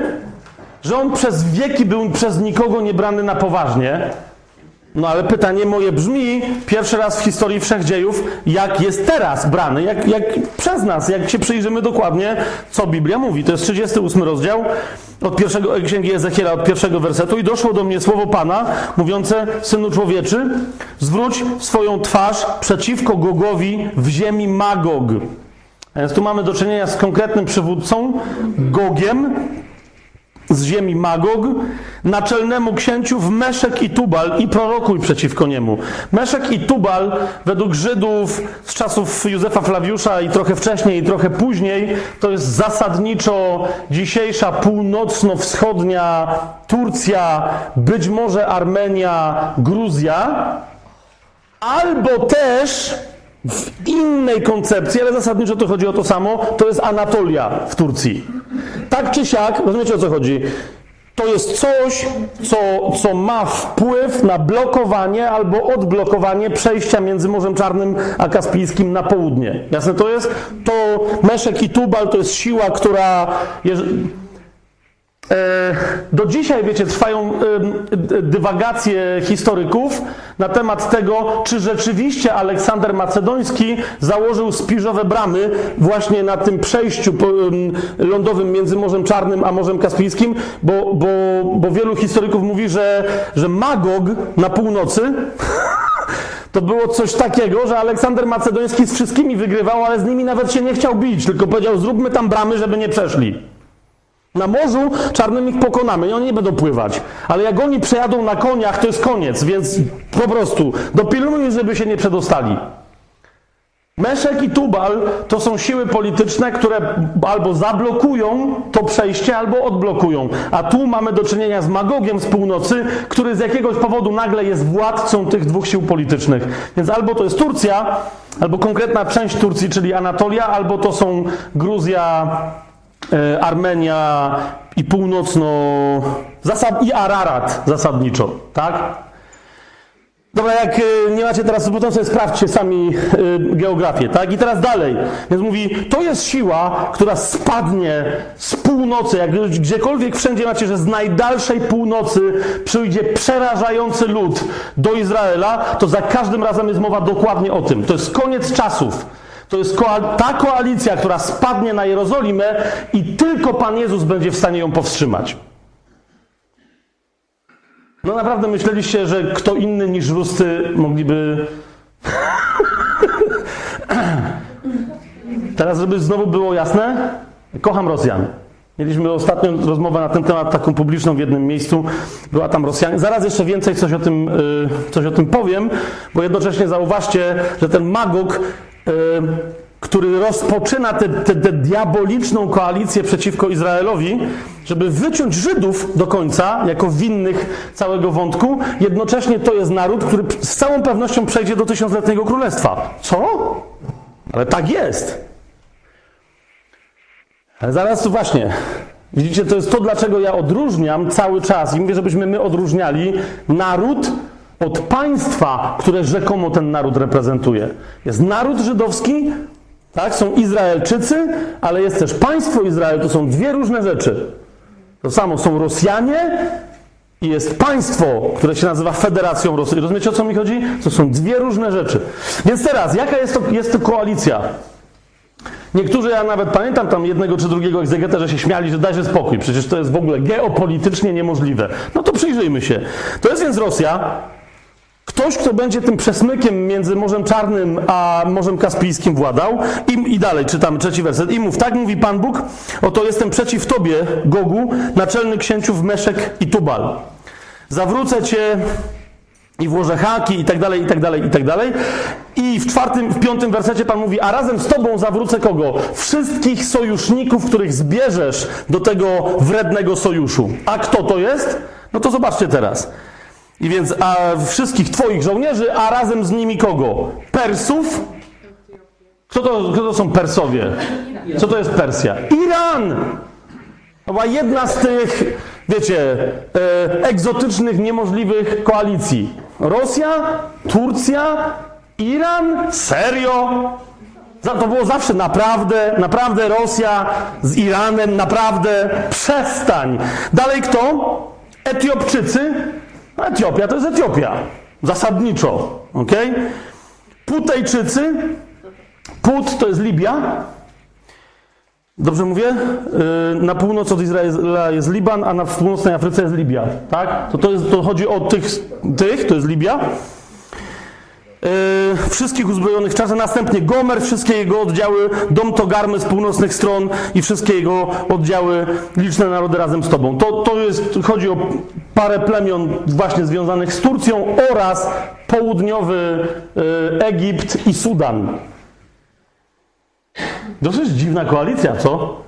że on przez wieki był przez nikogo nie brany na poważnie. No ale pytanie moje brzmi, pierwszy raz w historii wszechdziejów, jak jest teraz brany, jak, jak przez nas, jak się przyjrzymy dokładnie, co Biblia mówi. To jest 38 rozdział od pierwszego, Księgi Ezechiela, od pierwszego wersetu. I doszło do mnie słowo Pana, mówiące, Synu człowieczy, zwróć swoją twarz przeciwko Gogowi w ziemi Magog. A więc tu mamy do czynienia z konkretnym przywódcą, Gogiem, z ziemi Magog, naczelnemu księciu w Meszek i Tubal i prorokuj przeciwko niemu. Meszek i Tubal według Żydów z czasów Józefa Flawiusza i trochę wcześniej i trochę później to jest zasadniczo dzisiejsza północno-wschodnia Turcja, być może Armenia, Gruzja, albo też w innej koncepcji, ale zasadniczo to chodzi o to samo, to jest Anatolia w Turcji. Tak czy siak, rozumiecie o co chodzi? To jest coś, co, co ma wpływ na blokowanie albo odblokowanie przejścia między Morzem Czarnym a Kaspijskim na południe. Jasne to jest? To Meszek i Tubal to jest siła, która... do dzisiaj, wiecie, trwają dywagacje historyków na temat tego, czy rzeczywiście Aleksander Macedoński założył spiżowe bramy właśnie na tym przejściu lądowym między Morzem Czarnym a Morzem Kaspijskim, bo, bo, bo wielu historyków mówi, że, że Magog na północy (laughs) to było coś takiego, że Aleksander Macedoński z wszystkimi wygrywał, ale z nimi nawet się nie chciał bić, tylko powiedział: Zróbmy tam bramy, żeby nie przeszli. Na morzu czarnym ich pokonamy i oni nie będą pływać. Ale jak oni przejadą na koniach, to jest koniec, więc po prostu dopilnuj, żeby się nie przedostali. Meszek i Tubal to są siły polityczne, które albo zablokują to przejście, albo odblokują. A tu mamy do czynienia z Magogiem z północy, który z jakiegoś powodu nagle jest władcą tych dwóch sił politycznych. Więc albo to jest Turcja, albo konkretna część Turcji, czyli Anatolia, albo to są Gruzja, Armenia i północno zasad, i Ararat zasadniczo, tak? Dobra, jak e, nie macie teraz, potem sobie sprawdźcie sami e, geografię, tak? I teraz dalej. Więc mówi, to jest siła, która spadnie z północy, jak gdziekolwiek wszędzie macie, że z najdalszej północy przyjdzie przerażający lud do Izraela, to za każdym razem jest mowa dokładnie o tym. To jest koniec czasów. To jest ta koalicja, która spadnie na Jerozolimę i tylko Pan Jezus będzie w stanie ją powstrzymać. No naprawdę myśleliście, że kto inny niż Ruscy mogliby. (laughs) Teraz, żeby znowu było jasne, kocham Rosjan. Mieliśmy ostatnią rozmowę na ten temat, taką publiczną w jednym miejscu. Była tam Rosjan. Zaraz jeszcze więcej coś o tym, y, coś o tym powiem, bo jednocześnie zauważcie, że ten Magog który rozpoczyna tę diaboliczną koalicję przeciwko Izraelowi, żeby wyciąć Żydów do końca, jako winnych całego wątku, jednocześnie to jest naród, który z całą pewnością przejdzie do tysiącletniego królestwa. Co? Ale tak jest. Ale zaraz tu właśnie. Widzicie, to jest to, dlaczego ja odróżniam cały czas i mówię, żebyśmy my odróżniali naród od państwa, które rzekomo ten naród reprezentuje. Jest naród żydowski, tak? Są Izraelczycy, ale jest też państwo Izrael. To są dwie różne rzeczy. To samo są Rosjanie i jest państwo, które się nazywa Federacją Rosyjską. Rozumiecie o co mi chodzi? To są dwie różne rzeczy. Więc teraz, jaka jest to, jest to koalicja? Niektórzy, ja nawet pamiętam tam jednego czy drugiego egzegeta, że się śmiali, że dajże spokój, przecież to jest w ogóle geopolitycznie niemożliwe. No to przyjrzyjmy się. To jest więc Rosja, Ktoś, kto będzie tym przesmykiem między Morzem Czarnym a Morzem Kaspijskim władał. I, I dalej czytamy trzeci werset. I mów, tak mówi Pan Bóg, oto jestem przeciw Tobie, Gogu, naczelny księciów Meszek i Tubal. Zawrócę Cię i włożę haki i tak dalej, i tak dalej, i tak dalej. I w czwartym, w piątym wersecie Pan mówi, a razem z Tobą zawrócę kogo? Wszystkich sojuszników, których zbierzesz do tego wrednego sojuszu. A kto to jest? No to zobaczcie teraz. I więc a wszystkich Twoich żołnierzy, a razem z nimi kogo? Persów? Kto to, kto to są Persowie? Co to jest Persja? Iran! Była jedna z tych, wiecie, e, egzotycznych, niemożliwych koalicji. Rosja, Turcja, Iran? Serio? To było zawsze naprawdę, naprawdę Rosja z Iranem, naprawdę przestań. Dalej kto? Etiopczycy, Etiopia to jest Etiopia. Zasadniczo. ok? Putejczycy. Put to jest Libia. Dobrze mówię? Na północ od Izraela jest Liban, a na północnej Afryce jest Libia. Tak? To, to, jest, to chodzi o tych, tych, to jest Libia. Yy, wszystkich uzbrojonych czasem. Następnie Gomer, wszystkie jego oddziały, dom Togarmy z północnych stron i wszystkie jego oddziały, liczne narody razem z tobą. To, to jest, chodzi o parę plemion właśnie związanych z Turcją oraz południowy yy, Egipt i Sudan. Dosyć dziwna koalicja, co?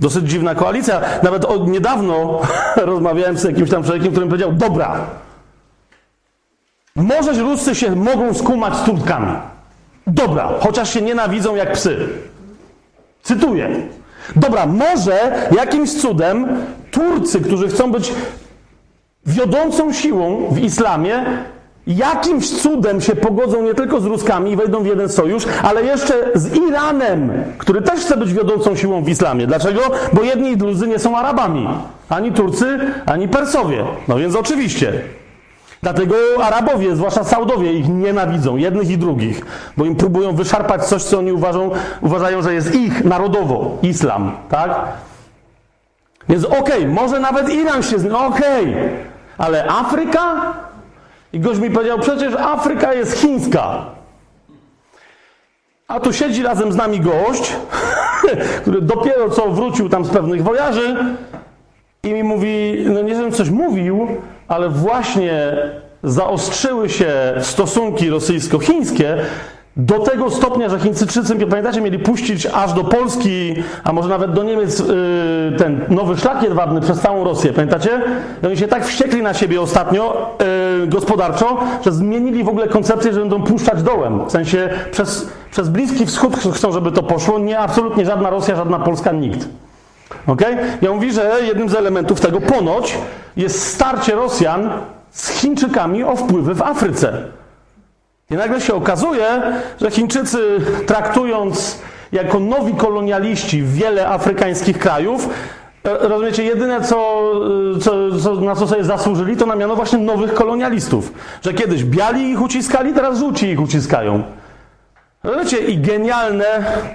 Dosyć dziwna koalicja. Nawet od niedawno (laughs) rozmawiałem z jakimś tam człowiekiem, który powiedział, dobra, może Ruscy się mogą skumać z Turkami. Dobra, chociaż się nienawidzą jak psy. Cytuję. Dobra, może jakimś cudem Turcy, którzy chcą być wiodącą siłą w islamie, jakimś cudem się pogodzą nie tylko z Ruskami i wejdą w jeden sojusz, ale jeszcze z Iranem, który też chce być wiodącą siłą w islamie. Dlaczego? Bo jedni i drudzy nie są Arabami. Ani Turcy, ani Persowie. No więc oczywiście. Dlatego Arabowie, zwłaszcza Saudowie, ich nienawidzą, jednych i drugich, bo im próbują wyszarpać coś, co oni uważają, uważają że jest ich narodowo, islam, tak? Więc okej, okay, może nawet Iran się zna, okej, okay, ale Afryka? I gość mi powiedział, przecież Afryka jest chińska. A tu siedzi razem z nami gość, (laughs) który dopiero co wrócił tam z pewnych wojaży i mi mówi, no nie wiem, coś mówił, ale właśnie zaostrzyły się stosunki rosyjsko-chińskie do tego stopnia, że Chińczycy, pamiętacie, mieli puścić aż do Polski, a może nawet do Niemiec y, ten nowy szlak jedwabny przez całą Rosję, pamiętacie? I oni się tak wściekli na siebie ostatnio y, gospodarczo, że zmienili w ogóle koncepcję, że będą puszczać dołem. W sensie przez, przez Bliski Wschód chcą, żeby to poszło. Nie, absolutnie żadna Rosja, żadna Polska, nikt. Okay? Ja mówi, że jednym z elementów tego ponoć jest starcie Rosjan z Chińczykami o wpływy w Afryce. I nagle się okazuje, że Chińczycy traktując jako nowi kolonialiści wiele afrykańskich krajów, e, rozumiecie, jedyne co, co, co, na co sobie zasłużyli, to na miano właśnie nowych kolonialistów. Że kiedyś biali ich uciskali, teraz żółci ich uciskają. Wiecie, i genialne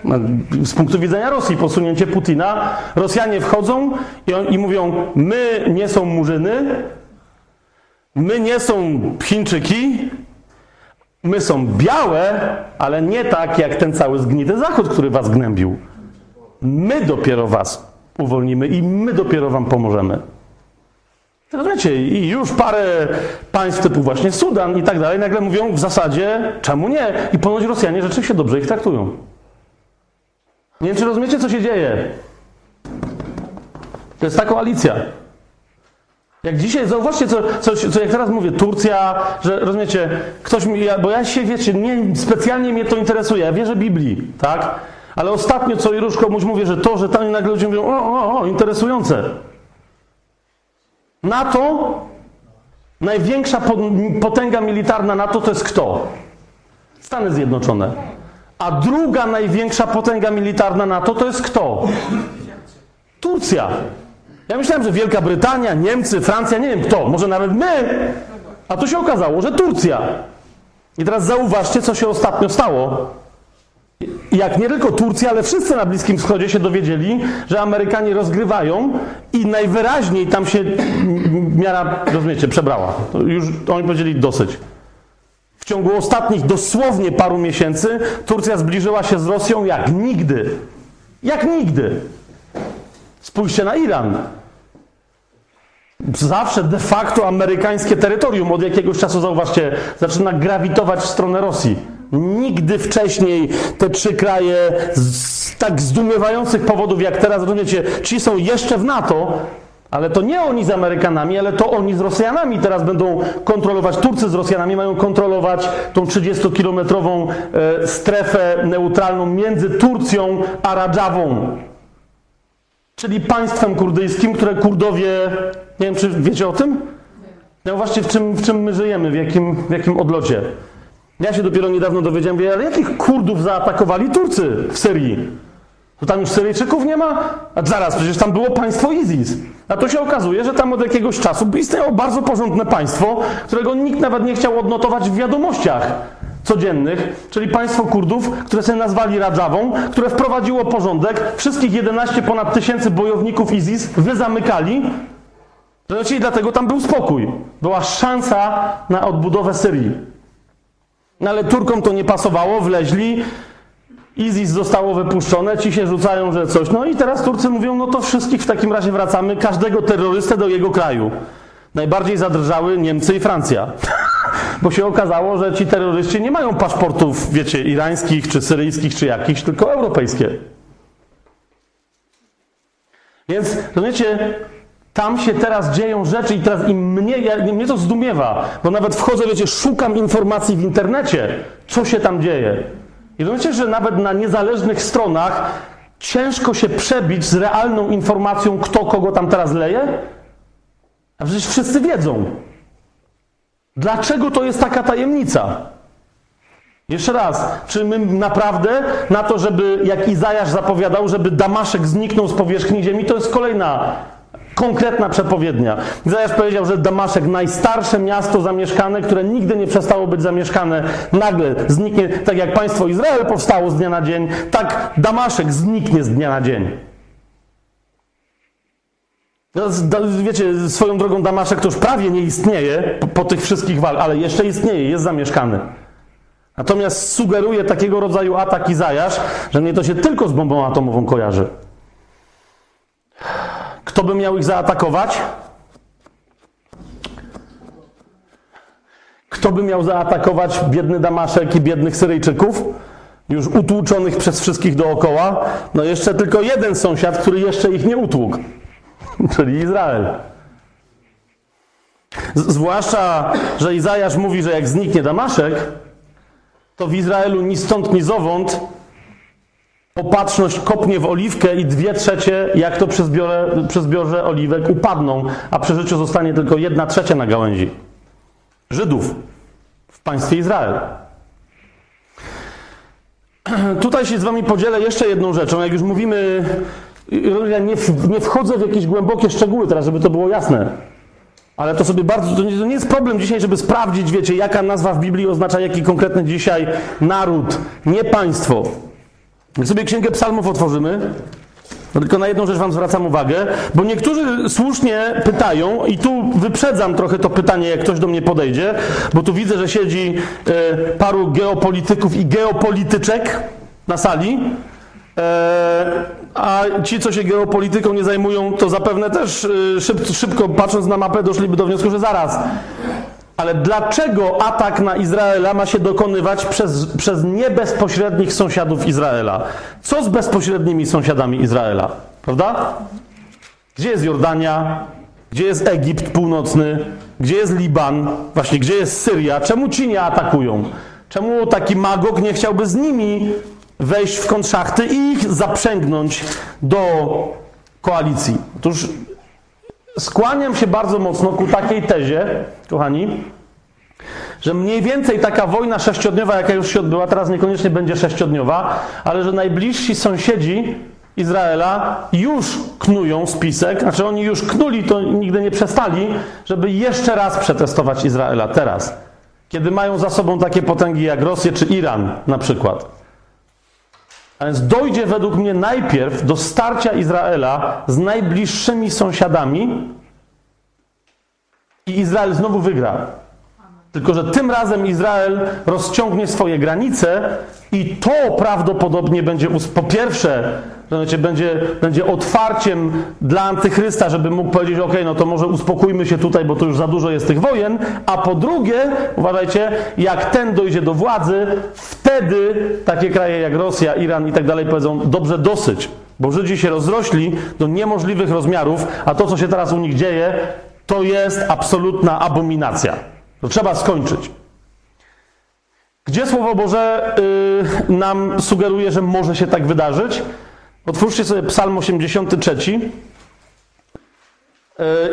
no, z punktu widzenia Rosji posunięcie Putina. Rosjanie wchodzą i, on, i mówią: My nie są Murzyny, my nie są Chińczyki, my są białe, ale nie tak jak ten cały zgnity Zachód, który was gnębił. My dopiero was uwolnimy i my dopiero wam pomożemy. Rozumiecie? I już parę państw typu właśnie Sudan i tak dalej nagle mówią w zasadzie, czemu nie? I ponoć Rosjanie rzeczywiście dobrze ich traktują. Nie wiem, czy rozumiecie, co się dzieje. To jest ta koalicja. Jak dzisiaj, zauważcie, co, co, co jak teraz mówię, Turcja, że rozumiecie, ktoś mi, ja, bo ja się, wiecie, nie, specjalnie mnie to interesuje, ja wierzę Biblii, tak? Ale ostatnio co i róż komuś mówię, że to, że tam nagle ludzie mówią, o, o, o, interesujące. NATO, największa potęga militarna NATO to jest kto? Stany Zjednoczone. A druga największa potęga militarna NATO to jest kto? Turcja. Ja myślałem, że Wielka Brytania, Niemcy, Francja, nie wiem kto, może nawet my, a tu się okazało, że Turcja. I teraz zauważcie, co się ostatnio stało. Jak nie tylko Turcja, ale wszyscy na Bliskim Wschodzie się dowiedzieli, że Amerykanie rozgrywają i najwyraźniej tam się miara, rozumiecie, przebrała. Już oni powiedzieli dosyć. W ciągu ostatnich dosłownie paru miesięcy Turcja zbliżyła się z Rosją jak nigdy. Jak nigdy. Spójrzcie na Iran. Zawsze de facto amerykańskie terytorium od jakiegoś czasu, zauważcie, zaczyna grawitować w stronę Rosji. Nigdy wcześniej te trzy kraje z tak zdumiewających powodów jak teraz, rozumiecie, ci są jeszcze w NATO, ale to nie oni z Amerykanami, ale to oni z Rosjanami teraz będą kontrolować, Turcy z Rosjanami mają kontrolować tą 30-kilometrową e, strefę neutralną między Turcją a Radżawą, czyli państwem kurdyjskim, które Kurdowie, nie wiem czy wiecie o tym? No właśnie w czym, w czym my żyjemy, w jakim, w jakim odlocie. Ja się dopiero niedawno dowiedziałem, ale jakich Kurdów zaatakowali Turcy w Syrii? To tam już Syryjczyków nie ma? A zaraz, przecież tam było państwo ISIS. A to się okazuje, że tam od jakiegoś czasu istniało bardzo porządne państwo, którego nikt nawet nie chciał odnotować w wiadomościach codziennych, czyli państwo Kurdów, które sobie nazwali Radżawą, które wprowadziło porządek, wszystkich 11 ponad tysięcy bojowników ISIS wyzamykali, znaczy i dlatego tam był spokój. Była szansa na odbudowę Syrii. No ale Turkom to nie pasowało, wleźli, ISIS zostało wypuszczone, ci się rzucają, że coś. No i teraz Turcy mówią, no to wszystkich w takim razie wracamy, każdego terrorystę do jego kraju. Najbardziej zadrżały Niemcy i Francja. (laughs) Bo się okazało, że ci terroryści nie mają paszportów, wiecie, irańskich, czy syryjskich, czy jakichś, tylko europejskie. Więc, rozumiecie, tam się teraz dzieją rzeczy i teraz im mnie, ja, mnie to zdumiewa, bo nawet wchodzę, wiecie, szukam informacji w internecie, co się tam dzieje. I rozumiecie, że nawet na niezależnych stronach ciężko się przebić z realną informacją, kto kogo tam teraz leje? A przecież wszyscy wiedzą. Dlaczego to jest taka tajemnica? Jeszcze raz, czy my naprawdę na to, żeby, jak Izajasz zapowiadał, żeby Damaszek zniknął z powierzchni ziemi, to jest kolejna konkretna przepowiednia. Izajasz powiedział, że Damaszek, najstarsze miasto zamieszkane, które nigdy nie przestało być zamieszkane, nagle zniknie, tak jak państwo Izrael powstało z dnia na dzień, tak Damaszek zniknie z dnia na dzień. No, wiecie, swoją drogą Damaszek to już prawie nie istnieje po, po tych wszystkich walkach, ale jeszcze istnieje, jest zamieszkany. Natomiast sugeruje takiego rodzaju atak Izajasz, że mnie to się tylko z bombą atomową kojarzy. Kto by miał ich zaatakować? Kto by miał zaatakować biedny Damaszek i biednych Syryjczyków? Już utłuczonych przez wszystkich dookoła. No jeszcze tylko jeden sąsiad, który jeszcze ich nie utłukł. (laughs) Czyli Izrael. Zwłaszcza, że Izajasz mówi, że jak zniknie Damaszek, to w Izraelu ni stąd, ni zowąd Opatrzność kopnie w oliwkę i dwie trzecie, jak to przy, zbiorze, przy zbiorze oliwek, upadną, a przy życiu zostanie tylko jedna trzecia na gałęzi. Żydów w państwie Izrael. (clears throat) Tutaj się z wami podzielę jeszcze jedną rzeczą. Jak już mówimy, ja nie, nie wchodzę w jakieś głębokie szczegóły teraz, żeby to było jasne. Ale to sobie bardzo, to nie, to nie, jest problem dzisiaj, żeby sprawdzić, wiecie, jaka nazwa w Biblii oznacza jaki konkretny dzisiaj naród, nie państwo. Jak sobie Księgę Psalmów otworzymy, to tylko na jedną rzecz Wam zwracam uwagę, bo niektórzy słusznie pytają, i tu wyprzedzam trochę to pytanie, jak ktoś do mnie podejdzie, bo tu widzę, że siedzi e, paru geopolityków i geopolityczek na sali. E, a ci, co się geopolityką nie zajmują, to zapewne też e, szyb, szybko patrząc na mapę doszliby do wniosku, że zaraz. Ale dlaczego atak na Izraela ma się dokonywać przez, przez niebezpośrednich sąsiadów Izraela? Co z bezpośrednimi sąsiadami Izraela? Prawda? Gdzie jest Jordania? Gdzie jest Egipt północny? Gdzie jest Liban? Właśnie, gdzie jest Syria? Czemu ci nie atakują? Czemu taki Magog nie chciałby z nimi wejść w kontrszachty i ich zaprzęgnąć do koalicji? Otóż skłaniam się bardzo mocno ku takiej tezie, kochani, że mniej więcej taka wojna sześciodniowa, jaka już się odbyła, teraz niekoniecznie będzie sześciodniowa, ale że najbliżsi sąsiedzi Izraela już knują spisek, znaczy oni już knuli, to nigdy nie przestali, żeby jeszcze raz przetestować Izraela teraz, kiedy mają za sobą takie potęgi jak Rosję czy Iran na przykład. A więc dojdzie według mnie najpierw do starcia Izraela z najbliższymi sąsiadami i Izrael znowu wygra. Tylko, że tym razem Izrael rozciągnie swoje granice i to prawdopodobnie będzie po pierwsze, że będzie, będzie otwarciem dla antychrysta, żeby mógł powiedzieć, ok, no to może uspokójmy się tutaj, bo to już za dużo jest tych wojen, a po drugie, uważajcie, jak ten dojdzie do władzy, wtedy takie kraje jak Rosja, Iran i tak dalej powiedzą, dobrze, dosyć, bo Żydzi się rozrośli do niemożliwych rozmiarów, a to, co się teraz u nich dzieje, to jest absolutna abominacja. To trzeba skończyć. Gdzie Słowo Boże yy, nam sugeruje, że może się tak wydarzyć? Otwórzcie sobie Psalm 83.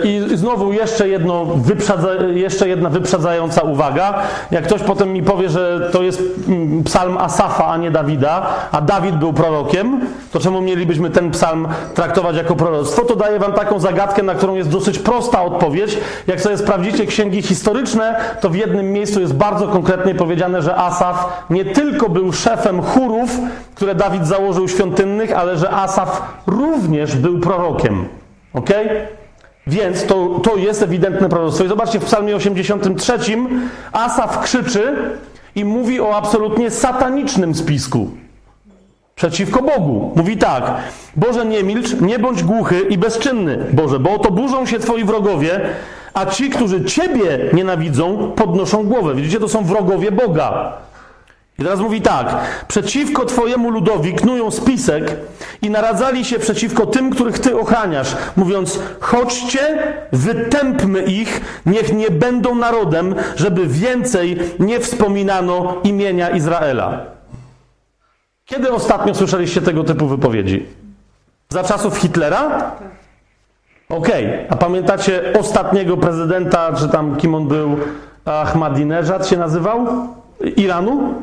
I znowu jeszcze, jedno wyprzedza, jeszcze jedna wyprzedzająca uwaga. Jak ktoś potem mi powie, że to jest mm, psalm Asafa, a nie Dawida, a Dawid był prorokiem, to czemu mielibyśmy ten psalm traktować jako proroctwo? To daję wam taką zagadkę, na którą jest dosyć prosta odpowiedź. Jak sobie sprawdzicie księgi historyczne, to w jednym miejscu jest bardzo konkretnie powiedziane, że Asaf nie tylko był szefem chórów, które Dawid założył świątynnych, ale że Asaf również był prorokiem. Okej? Okay? Więc to, to jest ewidentne proroctwo. I zobaczcie, w psalmie 83 Asaf krzyczy i mówi o absolutnie satanicznym spisku. Przeciwko Bogu. Mówi tak: Boże, nie milcz, nie bądź głuchy i bezczynny, Boże, bo oto burzą się Twoi wrogowie, a ci, którzy Ciebie nienawidzą, podnoszą głowę. Widzicie, to są wrogowie Boga. I teraz mówi tak: Przeciwko Twojemu ludowi knują spisek i naradzali się przeciwko tym, których Ty ochraniasz, mówiąc: Chodźcie, wytępmy ich, niech nie będą narodem, żeby więcej nie wspominano imienia Izraela. Kiedy ostatnio słyszeliście tego typu wypowiedzi? Za czasów Hitlera? Okej, okay. a pamiętacie ostatniego prezydenta, czy tam kim on był? Ahmadinejad się nazywał? Iranu?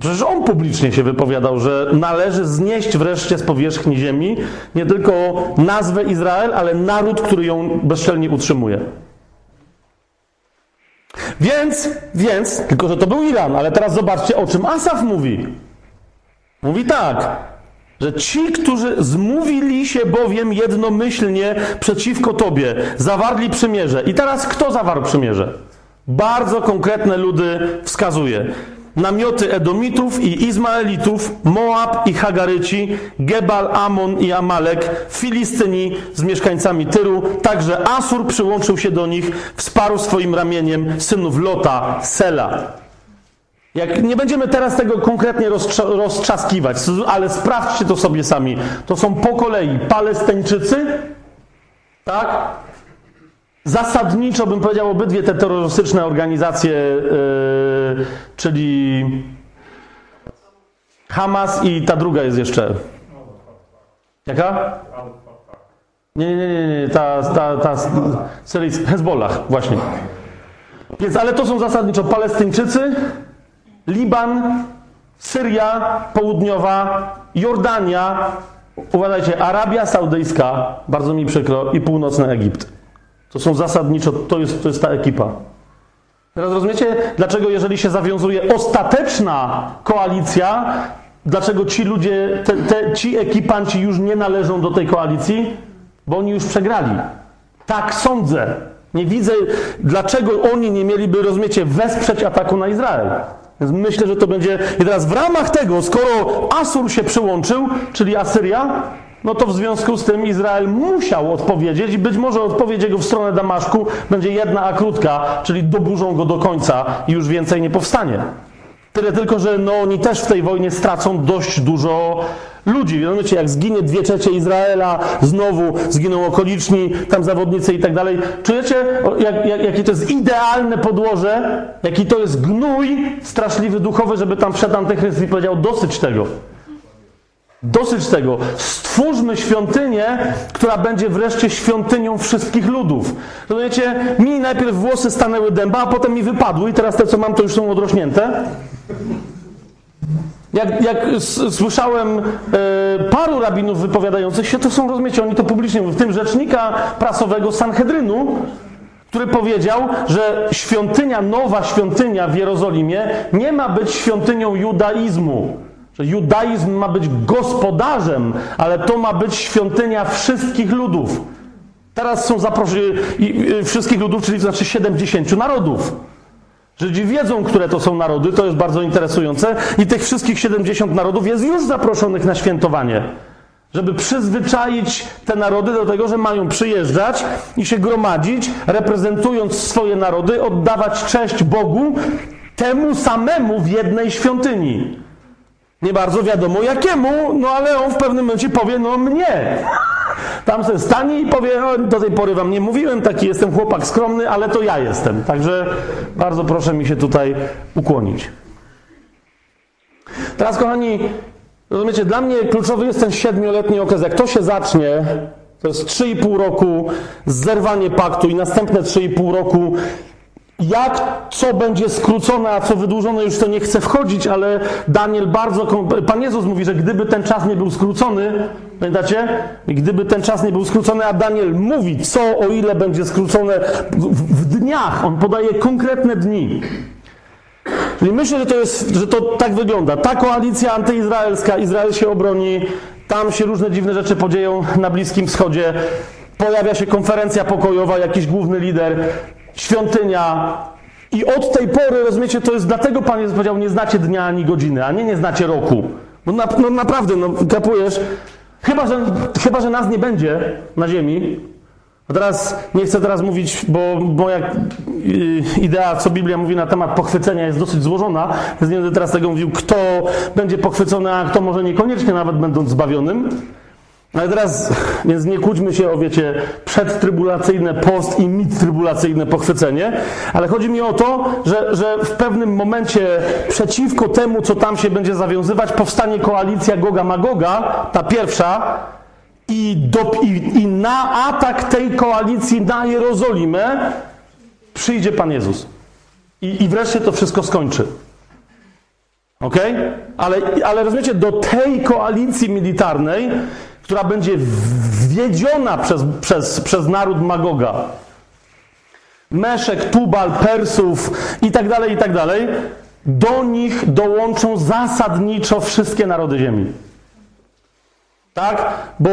Przecież on publicznie się wypowiadał, że należy znieść wreszcie z powierzchni ziemi nie tylko nazwę Izrael, ale naród, który ją bezczelnie utrzymuje. Więc, więc, tylko że to był Iran, ale teraz zobaczcie, o czym Asaf mówi. Mówi tak, że ci, którzy zmówili się bowiem jednomyślnie przeciwko Tobie, zawarli przymierze. I teraz kto zawarł przymierze? Bardzo konkretne ludy wskazuje namioty Edomitów i Izmaelitów, Moab i Hagaryci, Gebal, Amon i Amalek, Filistyni z mieszkańcami Tyru, także Asur przyłączył się do nich, wsparł swoim ramieniem synów Lota, Sela. Jak nie będziemy teraz tego konkretnie roztrzaskiwać, ale sprawdźcie to sobie sami. To są po kolei Palestyńczycy, tak? Zasadniczo bym powiedział obydwie te terrorystyczne organizacje, yy, czyli Hamas i ta druga jest jeszcze. Jaka? Nie, nie, nie, nie, ta, ta, ta, Hezbollah, właśnie. Więc, ale to są zasadniczo Palestyńczycy, Liban, Syria Południowa, Jordania, uważajcie, Arabia Saudyjska, bardzo mi przykro, i północny Egipt. To są zasadniczo, to jest, to jest ta ekipa. Teraz rozumiecie, dlaczego jeżeli się zawiązuje ostateczna koalicja, dlaczego ci ludzie, te, te, ci ekipanci już nie należą do tej koalicji? Bo oni już przegrali. Tak sądzę. Nie widzę, dlaczego oni nie mieliby, rozumiecie, wesprzeć ataku na Izrael. Więc myślę, że to będzie. I teraz w ramach tego, skoro Asur się przyłączył, czyli Asyria, no to w związku z tym Izrael musiał odpowiedzieć i być może odpowiedź jego w stronę Damaszku będzie jedna, a krótka, czyli doburzą go do końca i już więcej nie powstanie. Tyle tylko, że no, oni też w tej wojnie stracą dość dużo ludzi. Wiecie, jak zginie dwie trzecie Izraela, znowu zginą okoliczni, tam zawodnicy i tak dalej. Czujecie, jak, jak, jakie to jest idealne podłoże, jaki to jest gnój straszliwy duchowy, żeby tam wszedł Antychryst i powiedział dosyć tego. Dosyć tego. Stwórzmy świątynię, która będzie wreszcie świątynią wszystkich ludów. Rozumiecie? Mi najpierw włosy stanęły dęba, a potem mi wypadły i teraz te, co mam, to już są odrośnięte. Jak, jak słyszałem e, paru rabinów wypowiadających się, to są, rozumiecie, oni to publicznie mówią, w tym rzecznika prasowego Sanhedrynu, który powiedział, że świątynia, nowa świątynia w Jerozolimie nie ma być świątynią judaizmu. Że judaizm ma być gospodarzem, ale to ma być świątynia wszystkich ludów. Teraz są zaproszeni wszystkich ludów, czyli znaczy 70 narodów. Żydzi wiedzą, które to są narody, to jest bardzo interesujące, i tych wszystkich 70 narodów jest już zaproszonych na świętowanie. Żeby przyzwyczaić te narody do tego, że mają przyjeżdżać i się gromadzić, reprezentując swoje narody, oddawać cześć Bogu temu samemu w jednej świątyni. Nie bardzo wiadomo jakiemu, no ale on w pewnym momencie powie, no mnie. Tam sobie stanie i powie, no, do tej pory wam nie mówiłem, taki jestem chłopak skromny, ale to ja jestem. Także bardzo proszę mi się tutaj ukłonić. Teraz, kochani, rozumiecie, dla mnie kluczowy jest ten siedmioletni okres. Jak to się zacznie, to jest 3,5 roku, zerwanie paktu i następne 3,5 roku jak, co będzie skrócone, a co wydłużone, już to nie chcę wchodzić, ale Daniel bardzo. Pan Jezus mówi, że gdyby ten czas nie był skrócony, pamiętacie? Gdyby ten czas nie był skrócony, a Daniel mówi, co o ile będzie skrócone w, w dniach, on podaje konkretne dni. Czyli myślę, że to, jest, że to tak wygląda. Ta koalicja antyizraelska, Izrael się obroni, tam się różne dziwne rzeczy podzieją na Bliskim Wschodzie. Pojawia się konferencja pokojowa, jakiś główny lider świątynia. I od tej pory, rozumiecie, to jest dlatego Pan Jezus powiedział, nie znacie dnia ani godziny, a nie nie znacie roku. No, na, no naprawdę, no kapujesz? Chyba że, chyba, że nas nie będzie na ziemi. A teraz nie chcę teraz mówić, bo moja y, idea, co Biblia mówi na temat pochwycenia jest dosyć złożona, więc nie będę teraz tego mówił, kto będzie pochwycony, a kto może niekoniecznie nawet będąc zbawionym. Ale teraz, więc nie kłóćmy się o, wiecie, przedtrybulacyjne post i midtrybulacyjne pochwycenie, ale chodzi mi o to, że, że w pewnym momencie przeciwko temu, co tam się będzie zawiązywać, powstanie koalicja Goga-Magoga, ta pierwsza, i, do, i, i na atak tej koalicji na Jerozolimę przyjdzie Pan Jezus. I, i wreszcie to wszystko skończy. Ok? Ale, ale rozumiecie, do tej koalicji militarnej która będzie wwiedziona przez, przez, przez naród Magoga. Meszek, Tubal, Persów i tak dalej, i tak dalej. Do nich dołączą zasadniczo wszystkie narody ziemi. Tak? Bo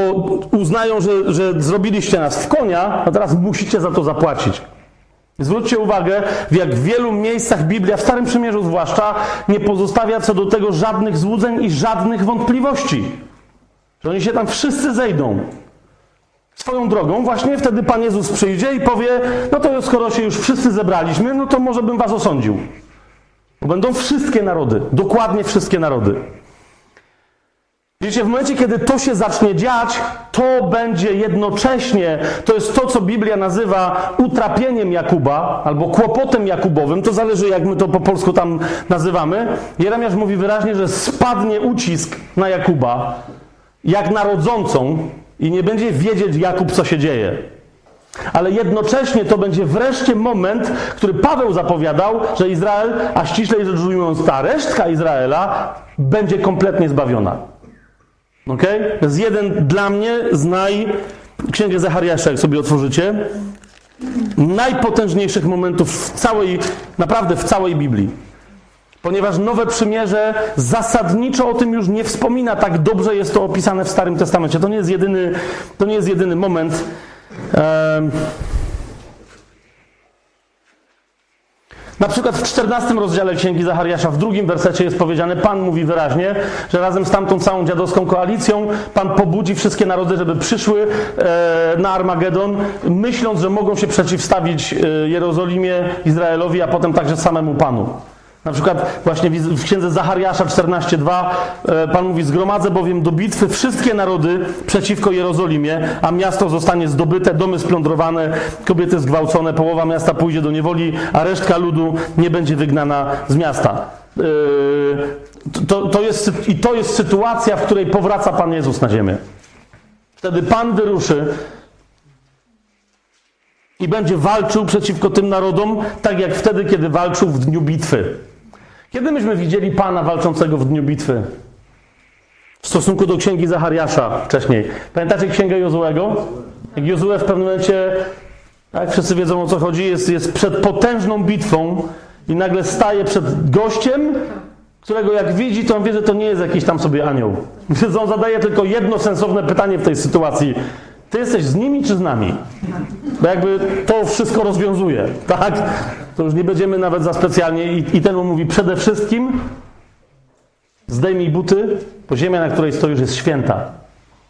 uznają, że, że zrobiliście nas w konia, a teraz musicie za to zapłacić. Zwróćcie uwagę, w jak wielu miejscach Biblia, w Starym Przymierzu zwłaszcza, nie pozostawia co do tego żadnych złudzeń i żadnych wątpliwości. Że oni się tam wszyscy zejdą. Swoją drogą, właśnie wtedy Pan Jezus przyjdzie i powie: No to skoro się już wszyscy zebraliśmy, no to może bym was osądził. Bo będą wszystkie narody, dokładnie wszystkie narody. Wiecie, w momencie, kiedy to się zacznie dziać, to będzie jednocześnie, to jest to, co Biblia nazywa utrapieniem Jakuba, albo kłopotem Jakubowym, to zależy, jak my to po polsku tam nazywamy. Jeremiasz mówi wyraźnie, że spadnie ucisk na Jakuba, jak narodzącą i nie będzie wiedzieć Jakub, co się dzieje. Ale jednocześnie to będzie wreszcie moment, który Paweł zapowiadał, że Izrael, a ściślej rzecz ujmując ta resztka Izraela, będzie kompletnie zbawiona. Ok? To jest jeden dla mnie z naj... Księgę Zachariasza, jak sobie otworzycie, najpotężniejszych momentów w całej, naprawdę w całej Biblii. Ponieważ Nowe Przymierze zasadniczo o tym już nie wspomina, tak dobrze jest to opisane w Starym Testamencie. To nie jest jedyny, to nie jest jedyny moment. Na przykład w 14 rozdziale Księgi Zachariasza, w drugim wersecie jest powiedziane, Pan mówi wyraźnie, że razem z tamtą całą dziadowską koalicją Pan pobudzi wszystkie narody, żeby przyszły e, na Armagedon, myśląc, że mogą się przeciwstawić e, Jerozolimie, Izraelowi, a potem także samemu Panu. Na przykład właśnie w księdze Zachariasza 14:2 e, Pan mówi: Zgromadzę bowiem do bitwy wszystkie narody przeciwko Jerozolimie, a miasto zostanie zdobyte, domy splądrowane, kobiety zgwałcone, połowa miasta pójdzie do niewoli, a resztka ludu nie będzie wygnana z miasta. E, to, to jest, I to jest sytuacja, w której powraca Pan Jezus na ziemię. Wtedy Pan wyruszy i będzie walczył przeciwko tym narodom, tak jak wtedy, kiedy walczył w dniu bitwy. Kiedy myśmy widzieli Pana walczącego w dniu bitwy? W stosunku do księgi Zachariasza wcześniej. Pamiętacie księgę Jozłego? Jak Jozue w pewnym momencie, tak wszyscy wiedzą o co chodzi, jest, jest przed potężną bitwą i nagle staje przed gościem, którego jak widzi, to on wie, że to nie jest jakiś tam sobie anioł. Więc on zadaje tylko jedno sensowne pytanie w tej sytuacji. Ty jesteś z nimi czy z nami? Bo jakby to wszystko rozwiązuje, tak? To już nie będziemy nawet za specjalnie. I, i ten mówi przede wszystkim zdejmij buty, bo ziemia, na której stoisz jest święta.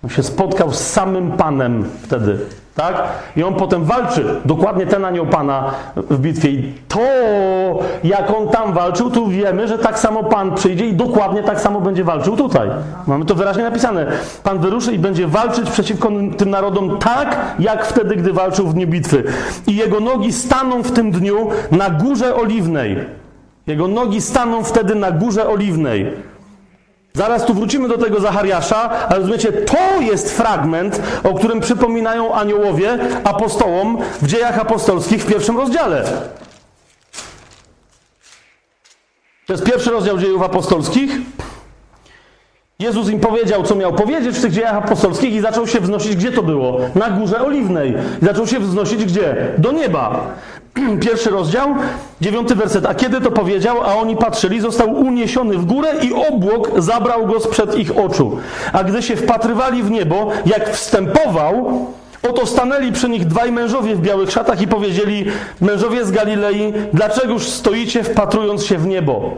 On się spotkał z samym Panem wtedy, tak? I on potem walczy, dokładnie ten anioł Pana w bitwie. I to, jak on tam walczył, tu wiemy, że tak samo Pan przyjdzie i dokładnie tak samo będzie walczył tutaj. Mamy to wyraźnie napisane. Pan wyruszy i będzie walczyć przeciwko tym narodom tak, jak wtedy, gdy walczył w dniu bitwy. I jego nogi staną w tym dniu na górze oliwnej. Jego nogi staną wtedy na górze oliwnej. Zaraz tu wrócimy do tego Zachariasza, ale rozumiecie, to jest fragment, o którym przypominają aniołowie apostołom w dziejach apostolskich w pierwszym rozdziale. To jest pierwszy rozdział dziejów apostolskich. Jezus im powiedział, co miał powiedzieć w tych dziejach apostolskich i zaczął się wznosić, gdzie to było? Na górze oliwnej. I zaczął się wznosić gdzie? Do nieba. (clears throat) Pierwszy rozdział, dziewiąty werset. A kiedy to powiedział, a oni patrzyli, został uniesiony w górę i obłok zabrał go sprzed ich oczu. A gdy się wpatrywali w niebo, jak wstępował, oto stanęli przy nich dwaj mężowie w białych szatach i powiedzieli, mężowie z Galilei, dlaczegoż stoicie wpatrując się w niebo?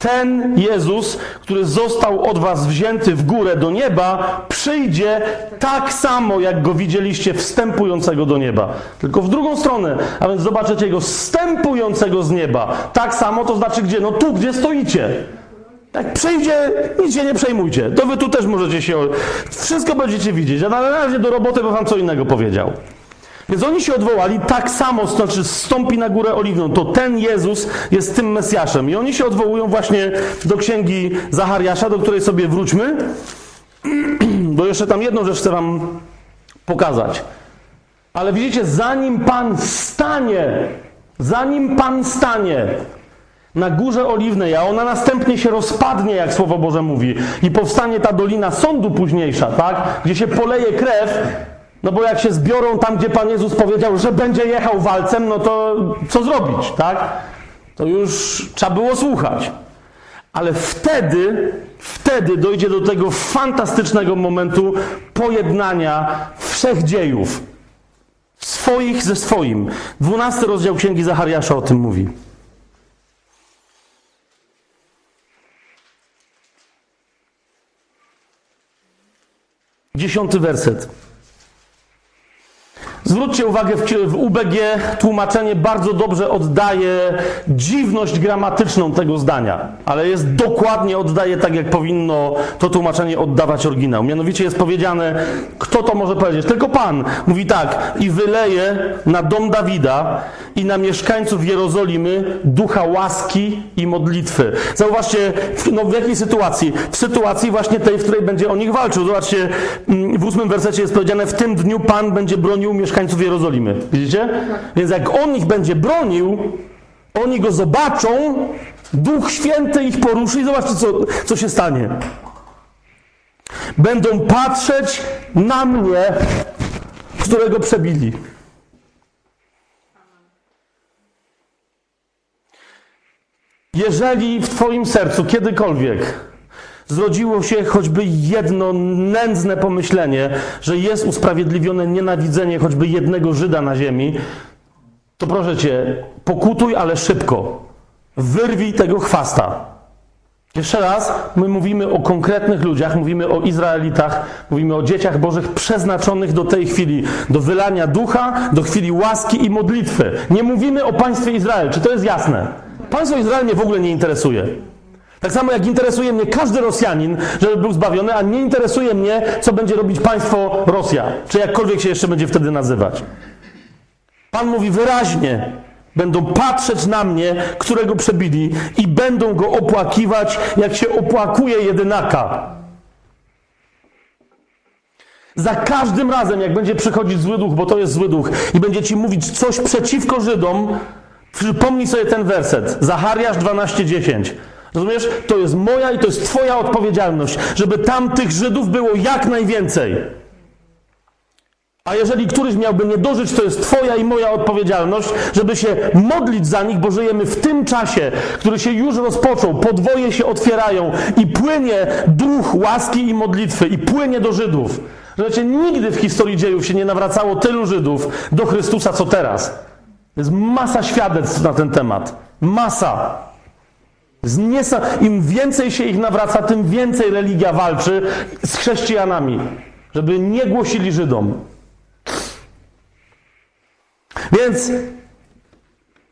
Ten Jezus, który został od was wzięty w górę do nieba, przyjdzie tak samo, jak go widzieliście wstępującego do nieba. Tylko w drugą stronę. A więc zobaczycie go wstępującego z nieba. Tak samo to znaczy gdzie? No tu, gdzie stoicie. Jak przyjdzie, nic się nie przejmujcie. To wy tu też możecie się. Wszystko będziecie widzieć. A na razie do roboty bo wam co innego powiedział. Więc oni się odwołali tak samo, to znaczy stąpi na górę oliwną. To ten Jezus jest tym Mesjaszem. I oni się odwołują właśnie do księgi Zachariasza, do której sobie wróćmy. (clears throat) Bo jeszcze tam jedną rzecz chcę wam pokazać. Ale widzicie, zanim Pan stanie, zanim Pan stanie na górze oliwnej, a ona następnie się rozpadnie, jak Słowo Boże mówi, i powstanie ta dolina sądu późniejsza, tak? Gdzie się poleje krew, no bo jak się zbiorą tam, gdzie Pan Jezus powiedział, że będzie jechał walcem, no to co zrobić, tak? To już trzeba było słuchać. Ale wtedy, wtedy dojdzie do tego fantastycznego momentu pojednania wszechdziejów. Swoich ze swoim. Dwunasty rozdział Księgi Zachariasza o tym mówi. Dziesiąty werset. Zwróćcie uwagę, w UBG tłumaczenie bardzo dobrze oddaje dziwność gramatyczną tego zdania, ale jest dokładnie oddaje tak, jak powinno to tłumaczenie oddawać oryginał. Mianowicie jest powiedziane, kto to może powiedzieć? Tylko Pan. Mówi tak, i wyleje na dom Dawida i na mieszkańców Jerozolimy ducha łaski i modlitwy. Zauważcie, no w jakiej sytuacji? W sytuacji właśnie tej, w której będzie o nich walczył. Zobaczcie, mm, w ósmym wersecie jest powiedziane, w tym dniu Pan będzie bronił mieszkańców mieszkańców Jerozolimy. Widzicie? Więc jak on ich będzie bronił, oni go zobaczą, Duch Święty ich poruszy i zobaczcie, co, co się stanie. Będą patrzeć na mnie, którego przebili. Jeżeli w Twoim sercu kiedykolwiek zrodziło się choćby jedno nędzne pomyślenie, że jest usprawiedliwione nienawidzenie choćby jednego Żyda na ziemi, to proszę cię, pokutuj, ale szybko. Wyrwij tego chwasta. Jeszcze raz, my mówimy o konkretnych ludziach, mówimy o Izraelitach, mówimy o dzieciach Bożych przeznaczonych do tej chwili, do wylania ducha, do chwili łaski i modlitwy. Nie mówimy o państwie Izrael. Czy to jest jasne? Państwo Izrael mnie w ogóle nie interesuje. Tak samo jak interesuje mnie każdy Rosjanin, żeby był zbawiony, a nie interesuje mnie, co będzie robić państwo Rosja, czy jakkolwiek się jeszcze będzie wtedy nazywać. Pan mówi wyraźnie: będą patrzeć na mnie, którego przebili, i będą go opłakiwać, jak się opłakuje jedynaka. Za każdym razem, jak będzie przychodzić zły duch, bo to jest zły duch, i będzie ci mówić coś przeciwko Żydom, przypomnij sobie ten werset. Zachariasz 12:10. Rozumiesz? To jest moja i to jest Twoja odpowiedzialność, żeby tam tych Żydów było jak najwięcej. A jeżeli któryś miałby nie dożyć, to jest Twoja i moja odpowiedzialność, żeby się modlić za nich, bo żyjemy w tym czasie, który się już rozpoczął. Podwoje się otwierają i płynie duch łaski i modlitwy, i płynie do Żydów. Rozumiecie, nigdy w historii dziejów się nie nawracało tylu Żydów do Chrystusa, co teraz. Jest masa świadectw na ten temat. Masa. Im więcej się ich nawraca, tym więcej religia walczy z chrześcijanami, żeby nie głosili Żydom. Więc,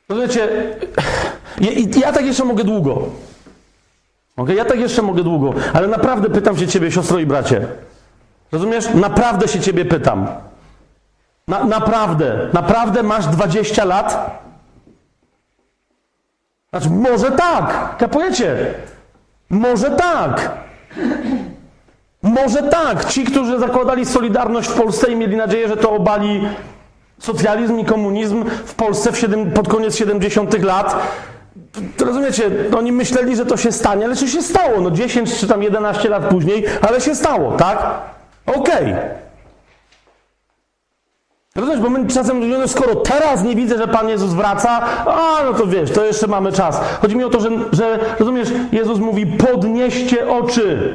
rozumiecie, ja, ja tak jeszcze mogę długo. Okay? Ja tak jeszcze mogę długo, ale naprawdę pytam się ciebie, siostro i bracie. Rozumiesz? Naprawdę się ciebie pytam. Na, naprawdę, naprawdę masz 20 lat? Znaczy, może tak, kapujecie? Może tak. Może tak. Ci, którzy zakładali Solidarność w Polsce i mieli nadzieję, że to obali socjalizm i komunizm w Polsce w 7, pod koniec 70. lat. Rozumiecie, oni myśleli, że to się stanie, ale czy się stało? No 10 czy tam 11 lat później, ale się stało, tak? Okej. Okay. Rozumiesz, bo my czasem no skoro teraz nie widzę, że Pan Jezus wraca, a no to wiesz, to jeszcze mamy czas. Chodzi mi o to, że, że rozumiesz, Jezus mówi, podnieście oczy.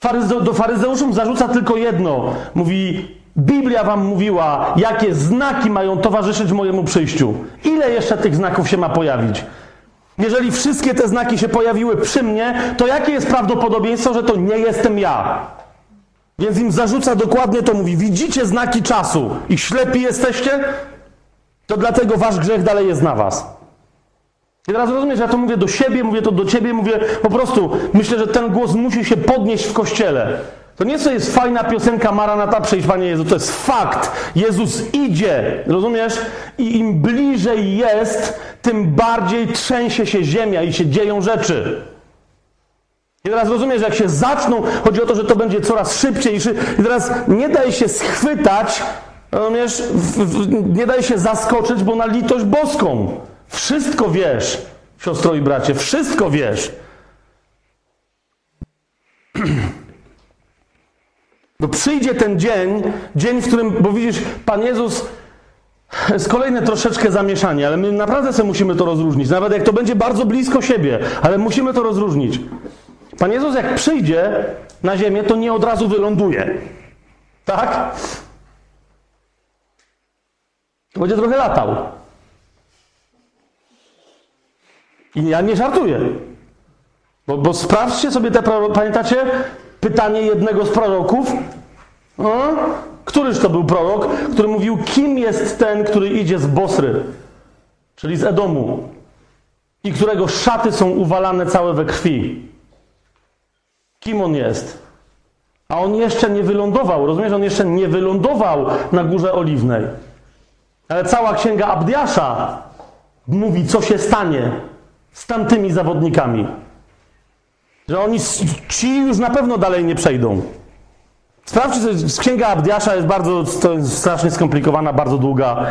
Faryze, do faryzeuszów zarzuca tylko jedno. Mówi, Biblia wam mówiła, jakie znaki mają towarzyszyć mojemu przyjściu. Ile jeszcze tych znaków się ma pojawić? Jeżeli wszystkie te znaki się pojawiły przy mnie, to jakie jest prawdopodobieństwo, że to nie jestem ja? Więc im zarzuca dokładnie to, mówi: Widzicie znaki czasu i ślepi jesteście? To dlatego wasz grzech dalej jest na was. I teraz rozumiesz, ja to mówię do siebie, mówię to do ciebie, mówię po prostu, myślę, że ten głos musi się podnieść w kościele. To nie co jest fajna piosenka Maranata, przyjdź Panie Jezu, to jest fakt. Jezus idzie, rozumiesz? I im bliżej jest, tym bardziej trzęsie się ziemia i się dzieją rzeczy. I teraz rozumiesz, że jak się zaczną, chodzi o to, że to będzie coraz szybciej. I teraz nie daj się schwytać, rozumiesz, nie daj się zaskoczyć, bo na litość boską. Wszystko wiesz, siostro i bracie, wszystko wiesz. (clears throat) No przyjdzie ten dzień, dzień, w którym, bo widzisz, Pan Jezus jest kolejne troszeczkę zamieszanie, ale my naprawdę sobie musimy to rozróżnić. Nawet jak to będzie bardzo blisko siebie, ale musimy to rozróżnić. Pan Jezus jak przyjdzie na ziemię, to nie od razu wyląduje. Tak? Będzie trochę latał. I ja nie żartuję. Bo, bo sprawdźcie sobie te, pamiętacie pytanie jednego z proroków? Któryż to był prorok, który mówił, kim jest ten, który idzie z Bosry, czyli z Edomu, i którego szaty są uwalane całe we krwi? Kim on jest? A on jeszcze nie wylądował, rozumiesz? On jeszcze nie wylądował na Górze Oliwnej. Ale cała księga Abdiasza mówi, co się stanie z tamtymi zawodnikami. Że oni, ci już na pewno dalej nie przejdą. Sprawdźcie, księga Abdiasza jest bardzo, to jest strasznie skomplikowana, bardzo długa.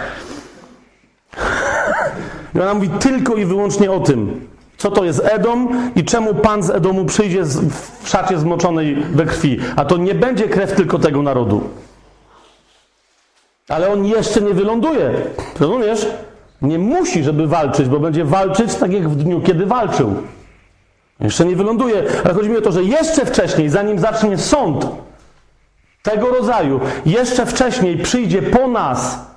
I ona mówi tylko i wyłącznie o tym, co to jest Edom i czemu Pan z Edomu przyjdzie w szacie zmoczonej we krwi. A to nie będzie krew tylko tego narodu. Ale on jeszcze nie wyląduje. Rozumiesz? Nie musi, żeby walczyć, bo będzie walczyć tak jak w dniu, kiedy walczył. Jeszcze nie wyląduje, ale chodzi mi o to, że jeszcze wcześniej, zanim zacznie sąd tego rodzaju, jeszcze wcześniej przyjdzie po nas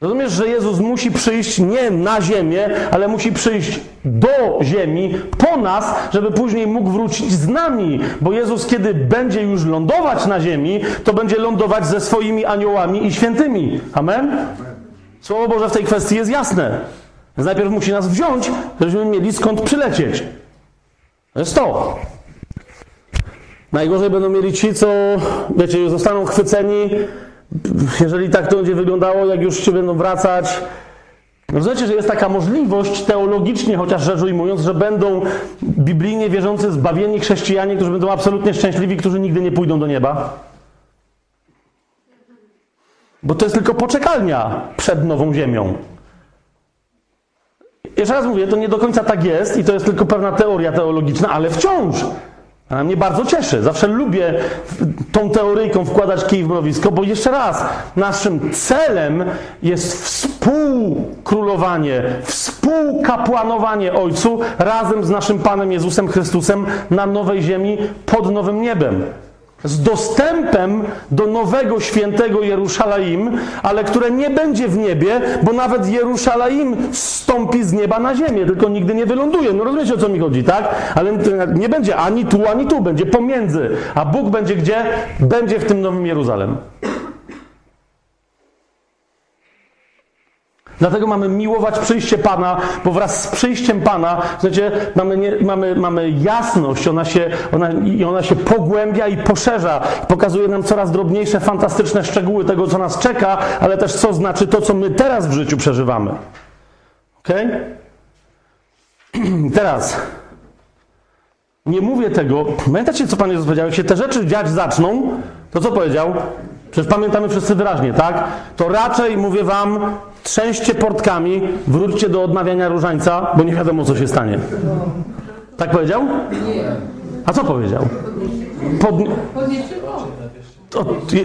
Rozumiesz, że Jezus musi przyjść nie na ziemię, ale musi przyjść do ziemi, po nas, żeby później mógł wrócić z nami. Bo Jezus, kiedy będzie już lądować na ziemi, to będzie lądować ze swoimi aniołami i świętymi. Amen? Słowo Boże w tej kwestii jest jasne. Więc najpierw musi nas wziąć, żebyśmy mieli skąd przylecieć. To jest to. Najgorzej będą mieli ci, co, wiecie, zostaną chwyceni jeżeli tak to będzie wyglądało, jak już się będą wracać. Rozumiecie, że jest taka możliwość teologicznie, chociaż rzecz ujmując, że będą biblijnie wierzący, zbawieni chrześcijanie, którzy będą absolutnie szczęśliwi, którzy nigdy nie pójdą do nieba? Bo to jest tylko poczekalnia przed nową ziemią. jeszcze raz mówię, to nie do końca tak jest i to jest tylko pewna teoria teologiczna, ale wciąż. A mnie bardzo cieszy. Zawsze lubię tą teoryjką wkładać kij w mrowisko, bo jeszcze raz, naszym celem jest współkrólowanie, współkapłanowanie Ojcu razem z naszym Panem Jezusem Chrystusem na nowej ziemi pod nowym niebem z dostępem do nowego świętego Jerusalem, ale które nie będzie w niebie, bo nawet Jerusalem stąpi z nieba na ziemię, tylko nigdy nie wyląduje. No rozumiecie o co mi chodzi, tak? Ale nie będzie ani tu, ani tu, będzie pomiędzy. A Bóg będzie gdzie? Będzie w tym nowym Jeruzalem. Dlatego mamy miłować przyjście Pana, bo wraz z przyjściem Pana, znaczy, mamy, nie, mamy, mamy jasność, ona się, ona, i ona się pogłębia i poszerza, pokazuje nam coraz drobniejsze, fantastyczne szczegóły tego, co nas czeka, ale też co znaczy to, co my teraz w życiu przeżywamy. Ok? (clears throat) Teraz. Nie mówię tego. Pamiętacie, co Pan Jezus powiedział? Jak się te rzeczy dziać zaczną, to co powiedział? Przecież pamiętamy wszyscy wyraźnie, tak? To raczej, mówię Wam, trzęście portkami, wróćcie do odmawiania różańca, bo nie wiadomo, co się stanie. Tak powiedział? A co powiedział? Pod...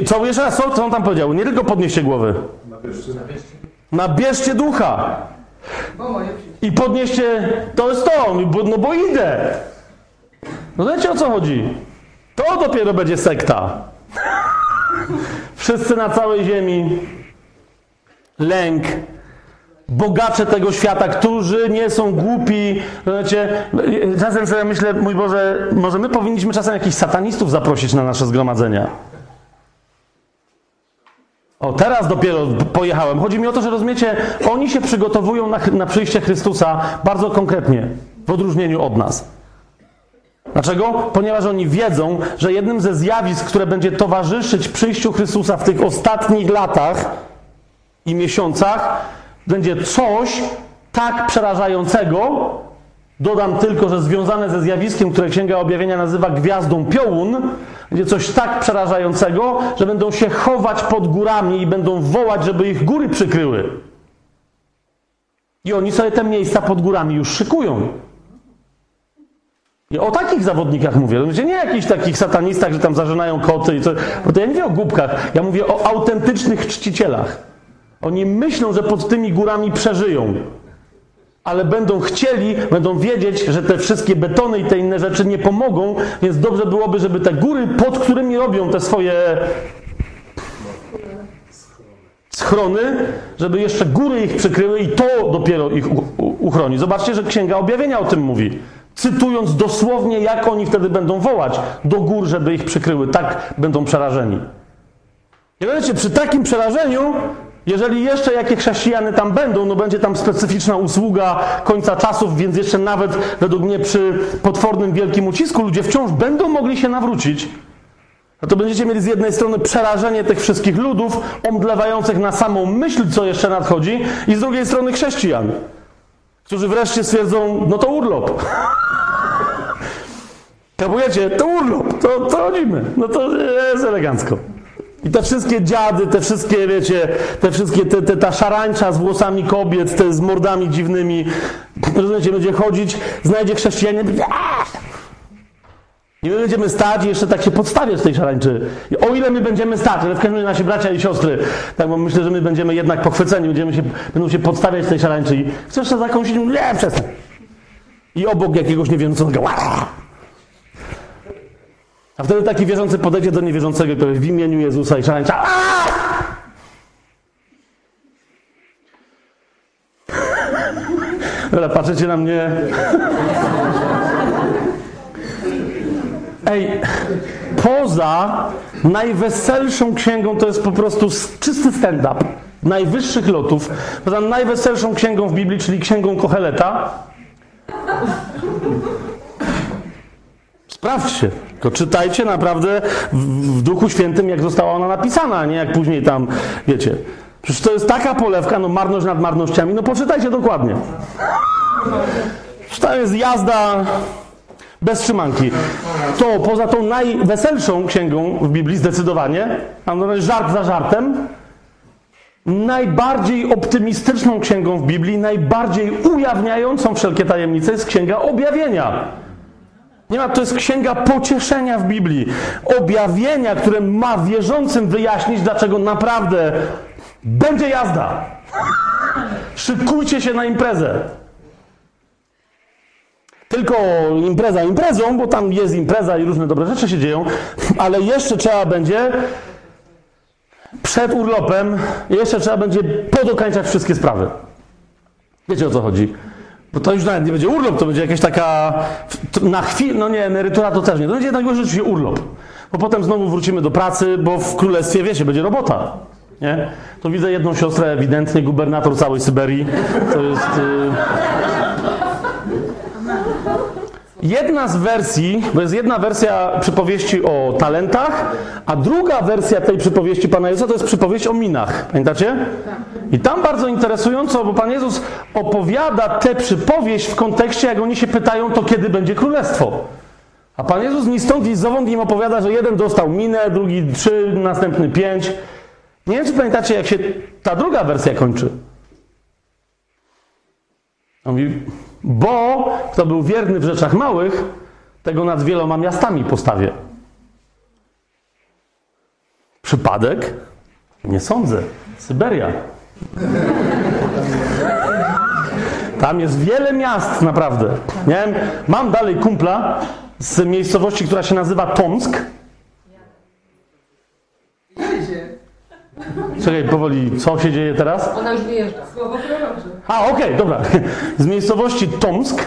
Co jeszcze raz? Co, co on tam powiedział? Nie tylko podnieście głowy. Nabierzcie ducha. I podnieście, to jest to, no bo idę. No wiecie o co chodzi? To dopiero będzie sekta. Wszyscy na całej ziemi lęk, bogacze tego świata, którzy nie są głupi. Wiecie, czasem sobie myślę, mój Boże, może my powinniśmy czasem jakichś satanistów zaprosić na nasze zgromadzenia. O, teraz dopiero pojechałem. Chodzi mi o to, że rozumiecie, oni się przygotowują na, na przyjście Chrystusa bardzo konkretnie, w odróżnieniu od nas. Dlaczego? Ponieważ oni wiedzą, że jednym ze zjawisk, które będzie towarzyszyć przyjściu Chrystusa w tych ostatnich latach i miesiącach, będzie coś tak przerażającego, dodam tylko, że związane ze zjawiskiem, które Księga Objawienia nazywa gwiazdą piołun, będzie coś tak przerażającego, że będą się chować pod górami i będą wołać, żeby ich góry przykryły. I oni sobie te miejsca pod górami już szykują. I o takich zawodnikach mówię. Ludzie nie jakichś takich satanistach, że tam zażynają koty i co. Bo to ja nie mówię o głupkach. Ja mówię o autentycznych czcicielach. Oni myślą, że pod tymi górami przeżyją. Ale będą chcieli, będą wiedzieć, że te wszystkie betony i te inne rzeczy nie pomogą, więc dobrze byłoby, żeby te góry, pod którymi robią te swoje schrony, żeby jeszcze góry ich przykryły i to dopiero ich uchroni. Zobaczcie, że Księga Objawienia o tym mówi cytując dosłownie, jak oni wtedy będą wołać do gór, żeby ich przykryły. Tak będą przerażeni. I wiecie, przy takim przerażeniu, jeżeli jeszcze jakie chrześcijany tam będą, no będzie tam specyficzna usługa końca czasów, więc jeszcze nawet według mnie przy potwornym wielkim ucisku ludzie wciąż będą mogli się nawrócić. No to będziecie mieli z jednej strony przerażenie tych wszystkich ludów, omdlewających na samą myśl, co jeszcze nadchodzi, i z drugiej strony chrześcijan którzy wreszcie stwierdzą, no to urlop. Kapujecie, to urlop, to, to chodzimy. No to jest elegancko. I te wszystkie dziady, te wszystkie, wiecie, te wszystkie, te, te, ta szarańcza z włosami kobiet, te z mordami dziwnymi, rozumiecie, będzie chodzić, znajdzie chrześcijanin, i my będziemy stać i jeszcze tak się podstawiać z tej szarańczy. I o ile my będziemy stać, ale w każdym razie nasi bracia i siostry, tak bo myślę, że my będziemy jednak pochwyceni, będziemy się, będą się podstawiać z tej szarańczy i chcesz się zakąsić? Nie, przestań. I obok jakiegoś niewierzącego a wtedy taki wierzący podejdzie do niewierzącego powie w imieniu Jezusa i szarańcza Dobra, patrzycie na mnie. Ej, poza najweselszą księgą to jest po prostu czysty stand-up. Najwyższych lotów. Poza najweselszą księgą w Biblii, czyli księgą Koheleta. Sprawdźcie. To czytajcie naprawdę w, w Duchu Świętym, jak została ona napisana, a nie jak później tam, wiecie. Przecież to jest taka polewka, no marność nad marnościami. No poczytajcie dokładnie. Tam jest jazda bez trzymanki. To poza tą najweselszą księgą w Biblii zdecydowanie, a żart za żartem, najbardziej optymistyczną księgą w Biblii, najbardziej ujawniającą wszelkie tajemnice jest księga objawienia. Nie ma, to jest księga pocieszenia w Biblii. Objawienia, które ma wierzącym wyjaśnić, dlaczego naprawdę będzie jazda. Szykujcie się na imprezę. Tylko impreza imprezą, bo tam jest impreza i różne dobre rzeczy się dzieją, ale jeszcze trzeba będzie przed urlopem, jeszcze trzeba będzie podokańczać wszystkie sprawy. Wiecie o co chodzi? Bo to już nawet nie będzie urlop, to będzie jakaś taka na chwilę, no nie, emerytura to też nie. To będzie jednak rzeczywiście urlop. Bo potem znowu wrócimy do pracy, bo w królestwie, wiecie, będzie robota. Nie? To widzę jedną siostrę, ewidentnie gubernator całej Syberii. To jest... Y... Jedna z wersji, bo jest jedna wersja przypowieści o talentach, a druga wersja tej przypowieści Pana Jezusa to jest przypowieść o minach. Pamiętacie? I tam bardzo interesująco, bo Pan Jezus opowiada tę przypowieść w kontekście, jak oni się pytają, to kiedy będzie królestwo. A Pan Jezus ni stąd, ni zowąd im opowiada, że jeden dostał minę, drugi trzy, następny pięć. Nie wiem, czy pamiętacie, jak się ta druga wersja kończy. On mówi, bo kto był wierny w rzeczach małych, tego nad wieloma miastami postawię. Przypadek? Nie sądzę. Syberia. Tam jest wiele miast, naprawdę. Nie mam dalej kumpla z miejscowości, która się nazywa Tomsk. Czekaj, powoli, co się dzieje teraz? Ona już wyjeżdża. Słowo prorocze. A, okej, okay, dobra. Z miejscowości Tomsk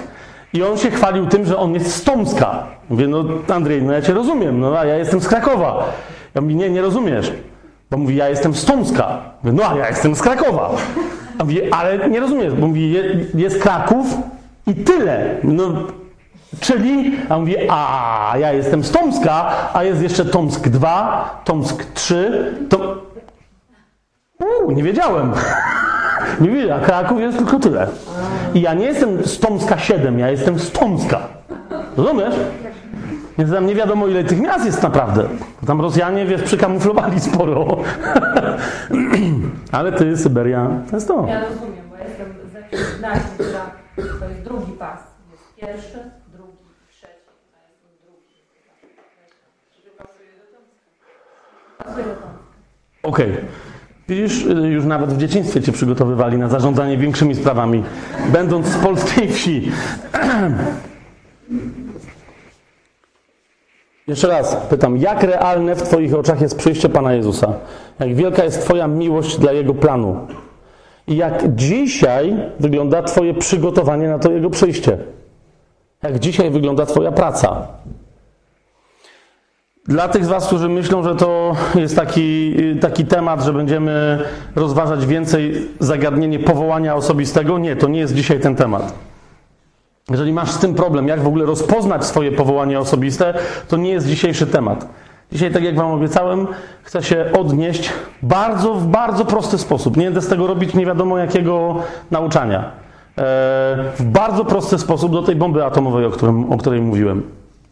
i on się chwalił tym, że on jest z Tomska. Mówię, no Andrzej, no ja cię rozumiem, no a ja jestem z Krakowa. Ja mówię, nie, nie rozumiesz. Bo mówi, ja jestem z Tomska. Mówię, no a ja jestem z Krakowa. A mówi, ale nie rozumiesz, bo mówi, jest Kraków i tyle. No, czyli, a mówi, a ja jestem z Tomska, a jest jeszcze Tomsk 2, Tomsk 3, to... Uuu, nie wiedziałem. (laughs) Nie wiedziałem, a Kraków jest tylko tyle. I ja nie jestem z Tomska 7, ja jestem z Tomska. Rozumiesz? Więc tam nie wiadomo, ile tych miast jest naprawdę. Tam Rosjanie, wiesz, przykamuflowali sporo. (laughs) Ale ty, Syberia, to jest to. Ja rozumiem, bo jestem ze która to jest drugi pas. Jest pierwszy, drugi, trzeci, a jestem drugi. Czyli pasuje do Tomska. Pasuje do Tomska. Okej. Okay. Widzisz, już nawet w dzieciństwie cię przygotowywali na zarządzanie większymi sprawami, będąc z polskiej wsi. (clears throat) Jeszcze raz pytam, jak realne w Twoich oczach jest przyjście Pana Jezusa? Jak wielka jest Twoja miłość dla Jego planu? I jak dzisiaj wygląda Twoje przygotowanie na to Jego przyjście? Jak dzisiaj wygląda Twoja praca? Dla tych z Was, którzy myślą, że to jest taki, taki temat, że będziemy rozważać więcej zagadnienie powołania osobistego, nie, to nie jest dzisiaj ten temat. Jeżeli masz z tym problem, jak w ogóle rozpoznać swoje powołanie osobiste, to nie jest dzisiejszy temat. Dzisiaj, tak jak Wam obiecałem, chcę się odnieść bardzo, w bardzo prosty sposób. Nie będę z tego robić nie wiadomo jakiego nauczania. E, w bardzo prosty sposób do tej bomby atomowej, o, którym, o której mówiłem.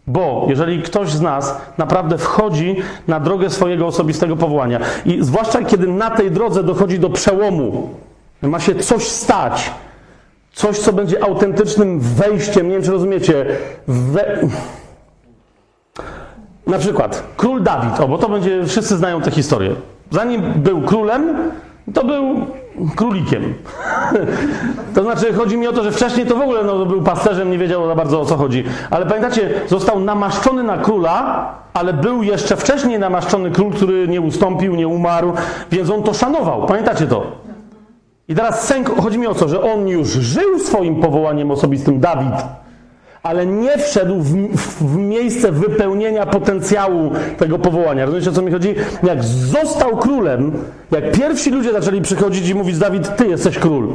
Bo jeżeli ktoś z nas naprawdę wchodzi na drogę swojego osobistego powołania i zwłaszcza kiedy na tej drodze dochodzi do przełomu, ma się coś stać, coś, co będzie autentycznym wejściem, nie wiem czy rozumiecie, we... na przykład król Dawid, o bo to będzie, wszyscy znają tę historię. Zanim był królem, to był królikiem. (laughs) to znaczy, chodzi mi o to, że wcześniej to w ogóle no, był pasterzem, nie wiedział za bardzo o co chodzi. Ale pamiętacie, został namaszczony na króla, ale był jeszcze wcześniej namaszczony król, który nie ustąpił, nie umarł, więc on to szanował. Pamiętacie to? I teraz sęk, chodzi mi o to, że on już żył swoim powołaniem osobistym, Dawid, ale nie wszedł w, w, miejsce wypełnienia potencjału tego powołania. Rozumiecie, o co mi chodzi? Jak został królem, jak pierwsi ludzie zaczęli przychodzić i mówić, Dawid, ty jesteś król,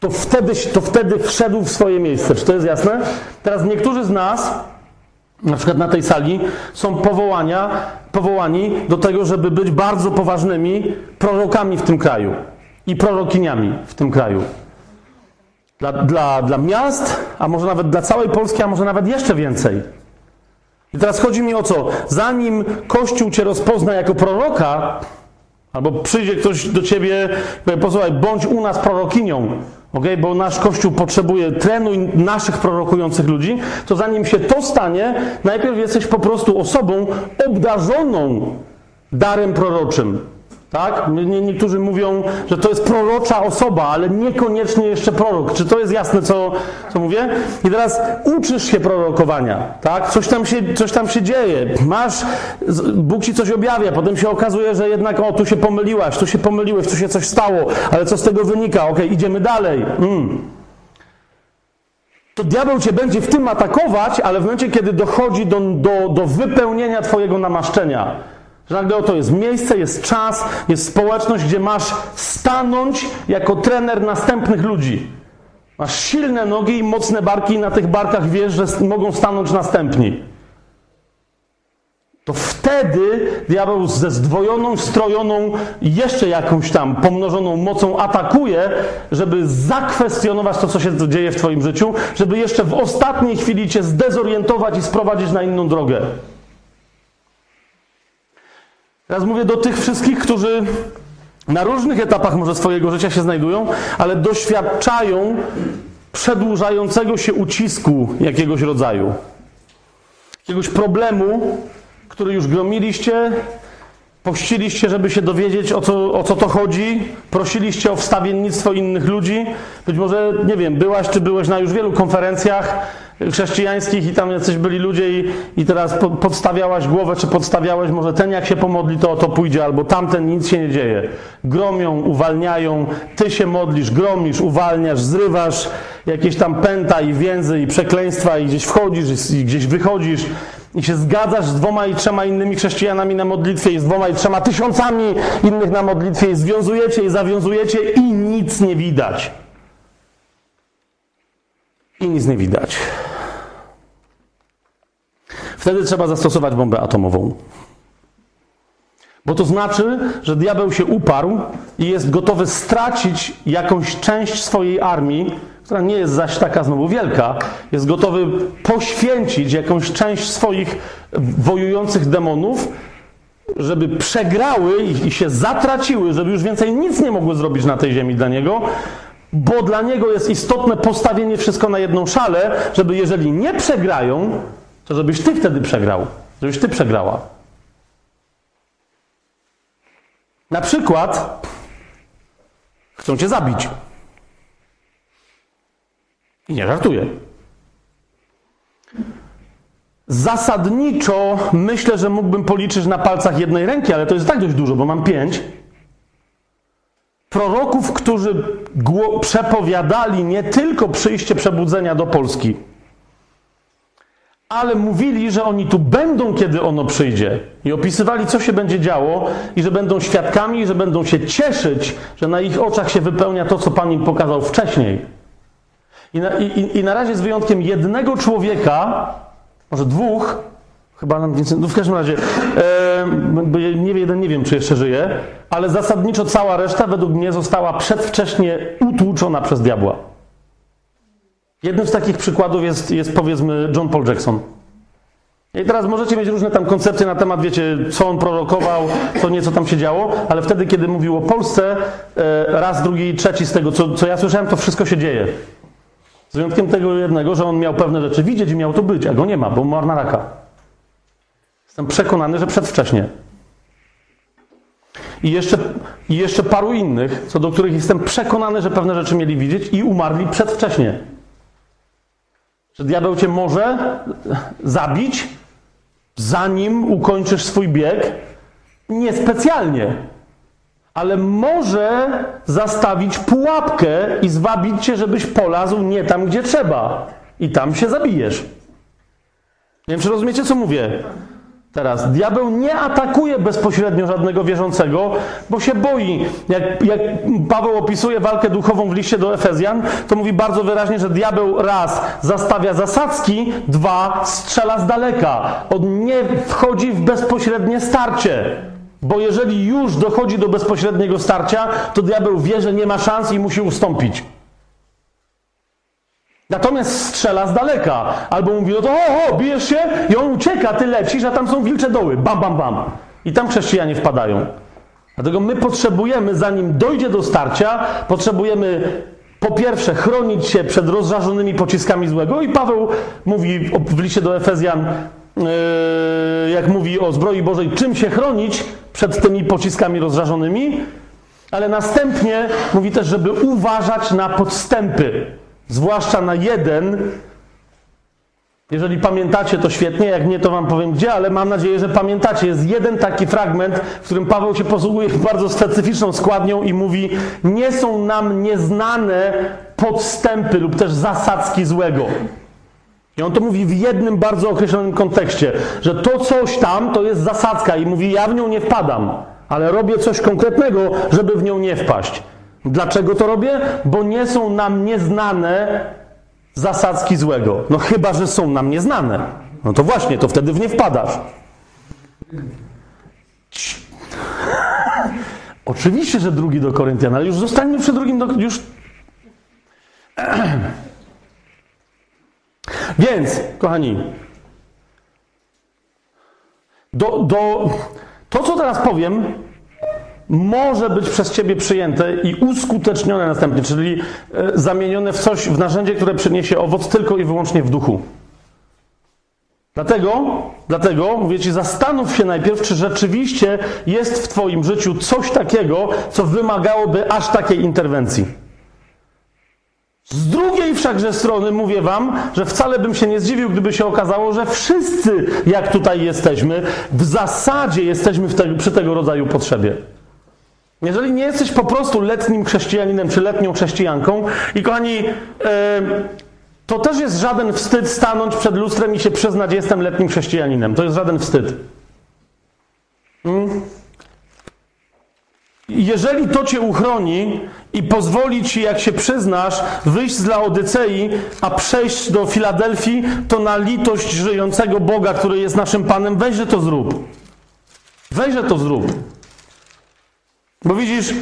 to wtedy, to wtedy wszedł w swoje miejsce. Czy to jest jasne? Teraz niektórzy z nas, na przykład na tej sali, są powołania, powołani do tego, żeby być bardzo poważnymi prorokami w tym kraju i prorokiniami w tym kraju. Dla, dla, dla miast, a może nawet dla całej Polski, a może nawet jeszcze więcej. I teraz chodzi mi o co? Zanim Kościół cię rozpozna jako proroka, Albo przyjdzie ktoś do ciebie, powie, posłuchaj, bądź u nas prorokinią, okay? bo nasz Kościół potrzebuje trenuj naszych prorokujących ludzi, to zanim się to stanie, najpierw jesteś po prostu osobą obdarzoną darem proroczym. Tak? Nie- Niektórzy mówią, że to jest prorocza osoba, ale niekoniecznie jeszcze prorok. Czy to jest jasne, co, co mówię? I teraz uczysz się prorokowania, tak? Coś tam, się, coś tam się dzieje. Masz, Bóg ci coś objawia, potem się okazuje, że jednak, o, tu się pomyliłaś, tu się pomyliłeś, tu się coś stało, ale co z tego wynika? Okej, idziemy dalej. Mm. To diabeł cię będzie w tym atakować, ale w momencie, kiedy dochodzi do, do, do wypełnienia twojego namaszczenia, że nagle oto jest miejsce, jest czas, jest społeczność, gdzie masz stanąć jako trener następnych ludzi. Masz silne nogi i mocne barki i na tych barkach wiesz, że mogą stanąć następni. To wtedy diabeł ze zdwojoną, strojoną, jeszcze jakąś tam pomnożoną mocą atakuje, żeby zakwestionować to, co się dzieje w Twoim życiu, żeby jeszcze w ostatniej chwili Cię zdezorientować i sprowadzić na inną drogę. Teraz mówię do tych wszystkich, którzy na różnych etapach może swojego życia się znajdują, ale doświadczają przedłużającego się ucisku jakiegoś rodzaju. Jakiegoś problemu, który już gromiliście, pościliście, żeby się dowiedzieć, o co, o co to chodzi, prosiliście o wstawiennictwo innych ludzi. Być może, nie wiem, byłaś czy byłeś na już wielu konferencjach chrześcijańskich i tam jacyś byli ludzie i, i teraz po, podstawiałaś głowę, czy podstawiałeś, może ten jak się pomodli, to o to pójdzie, albo tamten, nic się nie dzieje. Gromią, uwalniają, ty się modlisz, gromisz, uwalniasz, zrywasz jakieś tam pęta i więzy i przekleństwa i gdzieś wchodzisz i gdzieś wychodzisz i się zgadzasz z dwoma i trzema innymi chrześcijanami na modlitwie i z dwoma i trzema tysiącami innych na modlitwie i związujecie i zawiązujecie i nic nie widać. I nic nie widać. Wtedy trzeba zastosować bombę atomową. Bo to znaczy, że diabeł się uparł i jest gotowy stracić jakąś część swojej armii, która nie jest zaś taka znowu wielka, jest gotowy poświęcić jakąś część swoich wojujących demonów, żeby przegrały i się zatraciły, żeby już więcej nic nie mogły zrobić na tej ziemi dla niego, bo dla niego jest istotne postawienie wszystko na jedną szalę, żeby jeżeli nie przegrają, to żebyś ty wtedy przegrał, żebyś ty przegrała. Na przykład chcą cię zabić. I nie żartuję. Zasadniczo myślę, że mógłbym policzyć na palcach jednej ręki, ale to jest tak dość dużo, bo mam pięć. Proroków, którzy przepowiadali nie tylko przyjście przebudzenia do Polski, ale mówili, że oni tu będą, kiedy ono przyjdzie. I opisywali, co się będzie działo, i że będą świadkami, i że będą się cieszyć, że na ich oczach się wypełnia to, co Pan im pokazał wcześniej. I na, i, i na razie z wyjątkiem jednego człowieka, może dwóch, chyba nam więcej, no w każdym razie, e, nie, jeden nie wiem, czy jeszcze żyje, ale zasadniczo cała reszta według mnie została przedwcześnie utłuczona przez diabła. Jednym z takich przykładów jest, jest powiedzmy John Paul Jackson. I teraz możecie mieć różne tam koncepcje na temat, wiecie, co on prorokował, co nieco tam się działo, ale wtedy, kiedy mówił o Polsce, e, raz, drugi, trzeci z tego, co, co ja słyszałem, to wszystko się dzieje. Z wyjątkiem tego jednego, że on miał pewne rzeczy widzieć i miał to być, a go nie ma, bo umarł na raka. Jestem przekonany, że przedwcześnie. I jeszcze, I jeszcze paru innych, co do których jestem przekonany, że pewne rzeczy mieli widzieć i umarli przedwcześnie. Że diabeł cię może zabić, zanim ukończysz swój bieg? Niespecjalnie. Ale może zastawić pułapkę i zwabić cię, żebyś polazł nie tam, gdzie trzeba. I tam się zabijesz. Nie wiem, czy rozumiecie, co mówię. Teraz diabeł nie atakuje bezpośrednio żadnego wierzącego, bo się boi. Jak, jak Paweł opisuje walkę duchową w liście do Efezjan, to mówi bardzo wyraźnie, że diabeł raz zastawia zasadzki, dwa strzela z daleka. On nie wchodzi w bezpośrednie starcie. Bo jeżeli już dochodzi do bezpośredniego starcia, to diabeł wie, że nie ma szans i musi ustąpić. Natomiast strzela z daleka. Albo mówi, no to o, o, bijesz się i on ucieka, ty lecisz, a tam są wilcze doły. Bam, bam, bam. I tam chrześcijanie wpadają. Dlatego my potrzebujemy, zanim dojdzie do starcia, potrzebujemy po pierwsze chronić się przed rozżarzonymi pociskami złego i Paweł mówi w liście do Efezjan, yy, jak mówi o zbroi Bożej, czym się chronić przed tymi pociskami rozżarzonymi, ale następnie mówi też, żeby uważać na podstępy, zwłaszcza na jeden. Jeżeli pamiętacie, to świetnie, jak nie, to wam powiem gdzie, ale mam nadzieję, że pamiętacie. Jest jeden taki fragment, w którym Paweł się posługuje (laughs) bardzo specyficzną składnią i mówi: Nie są nam nieznane podstępy lub też zasadzki złego. I on to mówi w jednym bardzo określonym kontekście, że to coś tam to jest zasadzka i mówi: Ja w nią nie wpadam, ale robię coś konkretnego, żeby w nią nie wpaść. Dlaczego to robię? Bo nie są nam nieznane zasadzki złego. No chyba, że są nam nieznane. No to właśnie, to wtedy w nie wpadasz. Ci- (laughs) Oczywiście, że drugi do Koryntian, ale już zostańmy przy drugim do... Już... (clears throat) Więc, kochani, do, do, to, co teraz powiem, może być przez Ciebie przyjęte i uskutecznione następnie, czyli e, zamienione w coś, w narzędzie, które przyniesie owoc tylko i wyłącznie w duchu. Dlatego, dlatego mówię Ci, zastanów się najpierw, czy rzeczywiście jest w Twoim życiu coś takiego, co wymagałoby aż takiej interwencji. Z drugiej wszakże strony mówię Wam, że wcale bym się nie zdziwił, gdyby się okazało, że wszyscy, jak tutaj jesteśmy, w zasadzie jesteśmy w te, przy tego rodzaju potrzebie. Jeżeli nie jesteś po prostu letnim chrześcijaninem czy letnią chrześcijanką i kochani, to też jest żaden wstyd stanąć przed lustrem i się przyznać, jestem letnim chrześcijaninem. To jest żaden wstyd. Mm? Jeżeli to cię uchroni i pozwoli ci, jak się przyznasz, wyjść z Laodycei, a przejść do Filadelfii, to na litość żyjącego Boga, który jest naszym Panem, weź, że to zrób. Weź, że to zrób. Bo widzisz,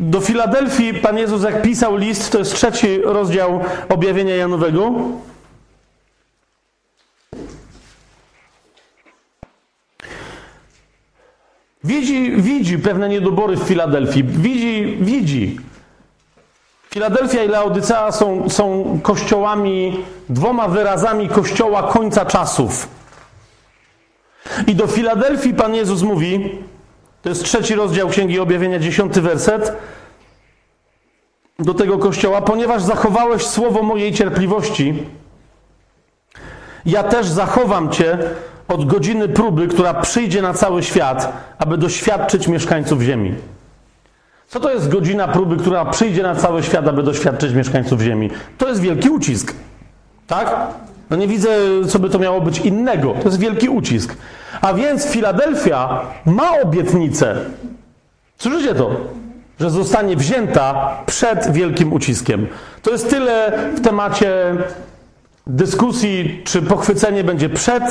do Filadelfii Pan Jezus, jak pisał list, to jest trzeci rozdział objawienia Janowego. Widzi, widzi pewne niedobory w Filadelfii. Widzi, widzi. Filadelfia i Laodycea są, są kościołami, dwoma wyrazami kościoła końca czasów. I do Filadelfii Pan Jezus mówi, to jest trzeci rozdział Księgi Objawienia, dziesiąty werset, do tego kościoła, ponieważ zachowałeś słowo mojej cierpliwości, ja też zachowam cię od godziny próby, która przyjdzie na cały świat, aby doświadczyć mieszkańców ziemi. Co to jest godzina próby, która przyjdzie na cały świat, aby doświadczyć mieszkańców ziemi? To jest wielki ucisk. Tak? No nie widzę, co by to miało być innego. To jest wielki ucisk. A więc Filadelfia ma obietnicę. Słyszycie to? Że zostanie wzięta przed wielkim uciskiem. To jest tyle w temacie dyskusji, czy pochwycenie będzie przed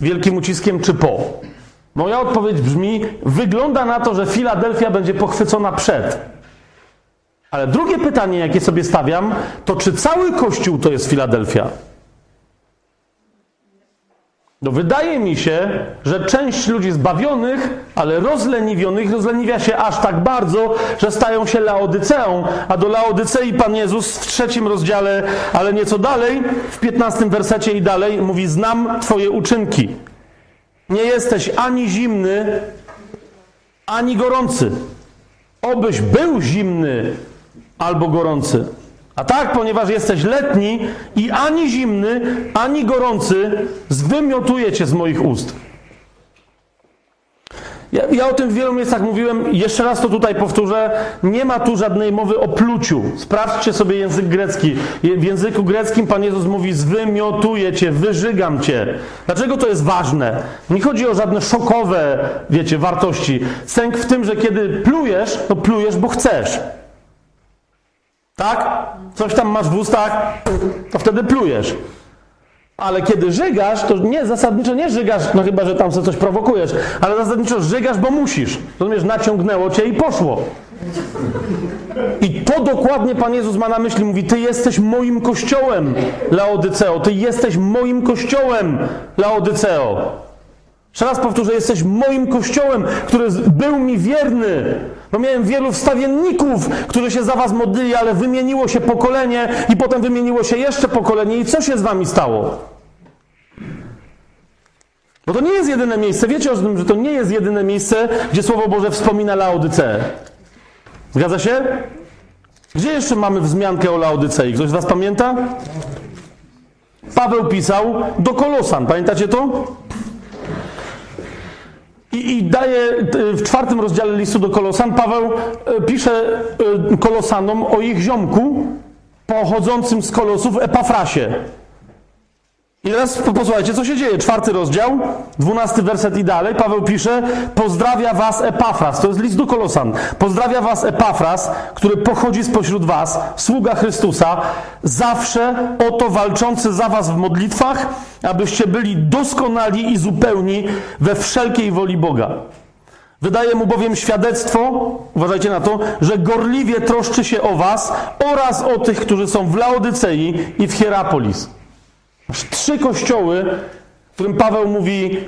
wielkim uciskiem, czy po. Moja odpowiedź brzmi: wygląda na to, że Filadelfia będzie pochwycona przed. Ale drugie pytanie, jakie sobie stawiam, to czy cały Kościół to jest Filadelfia? No wydaje mi się, że część ludzi zbawionych, ale rozleniwionych, rozleniwia się aż tak bardzo, że stają się Laodyceą, a do Laodycei Pan Jezus w trzecim rozdziale, ale nieco dalej, w piętnastym wersecie i dalej, mówi: Znam Twoje uczynki. Nie jesteś ani zimny, ani gorący. Obyś był zimny albo gorący. A tak, ponieważ jesteś letni i ani zimny, ani gorący, zwymiotuję cię z moich ust. Ja, ja, o tym w wielu miejscach mówiłem, jeszcze raz to tutaj powtórzę. Nie ma tu żadnej mowy o pluciu. Sprawdźcie sobie język grecki. W języku greckim Pan Jezus mówi: Zwymiotuję cię, wyżygam cię. Dlaczego to jest ważne? Nie chodzi o żadne szokowe, wiecie, wartości. Sęk w tym, że kiedy plujesz, to plujesz, bo chcesz. Tak? Coś tam masz w ustach, to wtedy plujesz. Ale kiedy żygasz, to nie, zasadniczo nie żygasz, no chyba, że tam sobie coś prowokujesz, ale zasadniczo żygasz, bo musisz. Rozumiesz, naciągnęło cię i poszło. I to dokładnie Pan Jezus ma na myśli. Mówi, ty jesteś moim kościołem, Laodyceo. Ty jesteś moim kościołem, Laodyceo. Jeszcze raz powtórzę, jesteś moim kościołem, który był mi wierny. Bo miałem wielu wstawienników, którzy się za was modlili, ale wymieniło się pokolenie i potem wymieniło się jeszcze pokolenie. I co się z wami stało? Bo to nie jest jedyne miejsce. Wiecie o tym, że to nie jest jedyne miejsce, gdzie Słowo Boże wspomina Laodyceę. Zgadza się? Gdzie jeszcze mamy wzmiankę o Laodycei? Ktoś z was pamięta? Paweł pisał do Kolosan. Pamiętacie to? I, daje y, w czwartym rozdziale listu do Kolosan, Paweł y, pisze y, Kolosanom o ich ziomku pochodzącym z Kolosów Epafrasie. I teraz posłuchajcie, co się dzieje. Czwarty rozdział, dwunasty werset i dalej. Paweł pisze: Pozdrawia was Epafras. To jest list do Kolosan. Pozdrawia was Epafras, który pochodzi spośród was, sługa Chrystusa, zawsze oto walczący za was w modlitwach, abyście byli doskonali i zupełni we wszelkiej woli Boga. Wydaje mu bowiem świadectwo, uważajcie na to, że gorliwie troszczy się o was oraz o tych, którzy są w Laodycei i w Hierapolis. Trzy kościoły, w którym Paweł mówi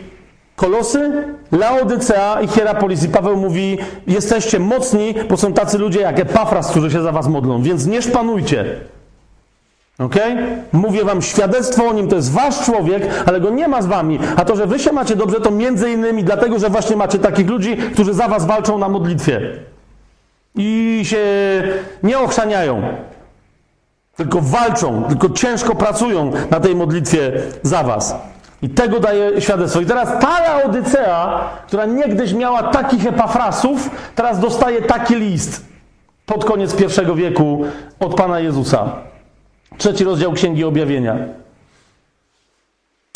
Kolosy, Laodycea i Hierapolis. I Paweł mówi, jesteście mocni, bo są tacy ludzie jak Epafras, którzy się za was modlą, więc nie szpanujcie. Ok? Mówię wam świadectwo o nim, to jest wasz człowiek, ale go nie ma z wami. A to, że wy się macie dobrze, to między innymi dlatego, że właśnie macie takich ludzi, którzy za was walczą na modlitwie. I się nie ochrzaniają tylko walczą, tylko ciężko pracują na tej modlitwie za was. I tego daje świadectwo. I teraz ta Laodycea, która niegdyś miała takich epafrasów, teraz dostaje taki list pod koniec pierwszego wieku od Pana Jezusa. Trzeci rozdział Księgi Objawienia.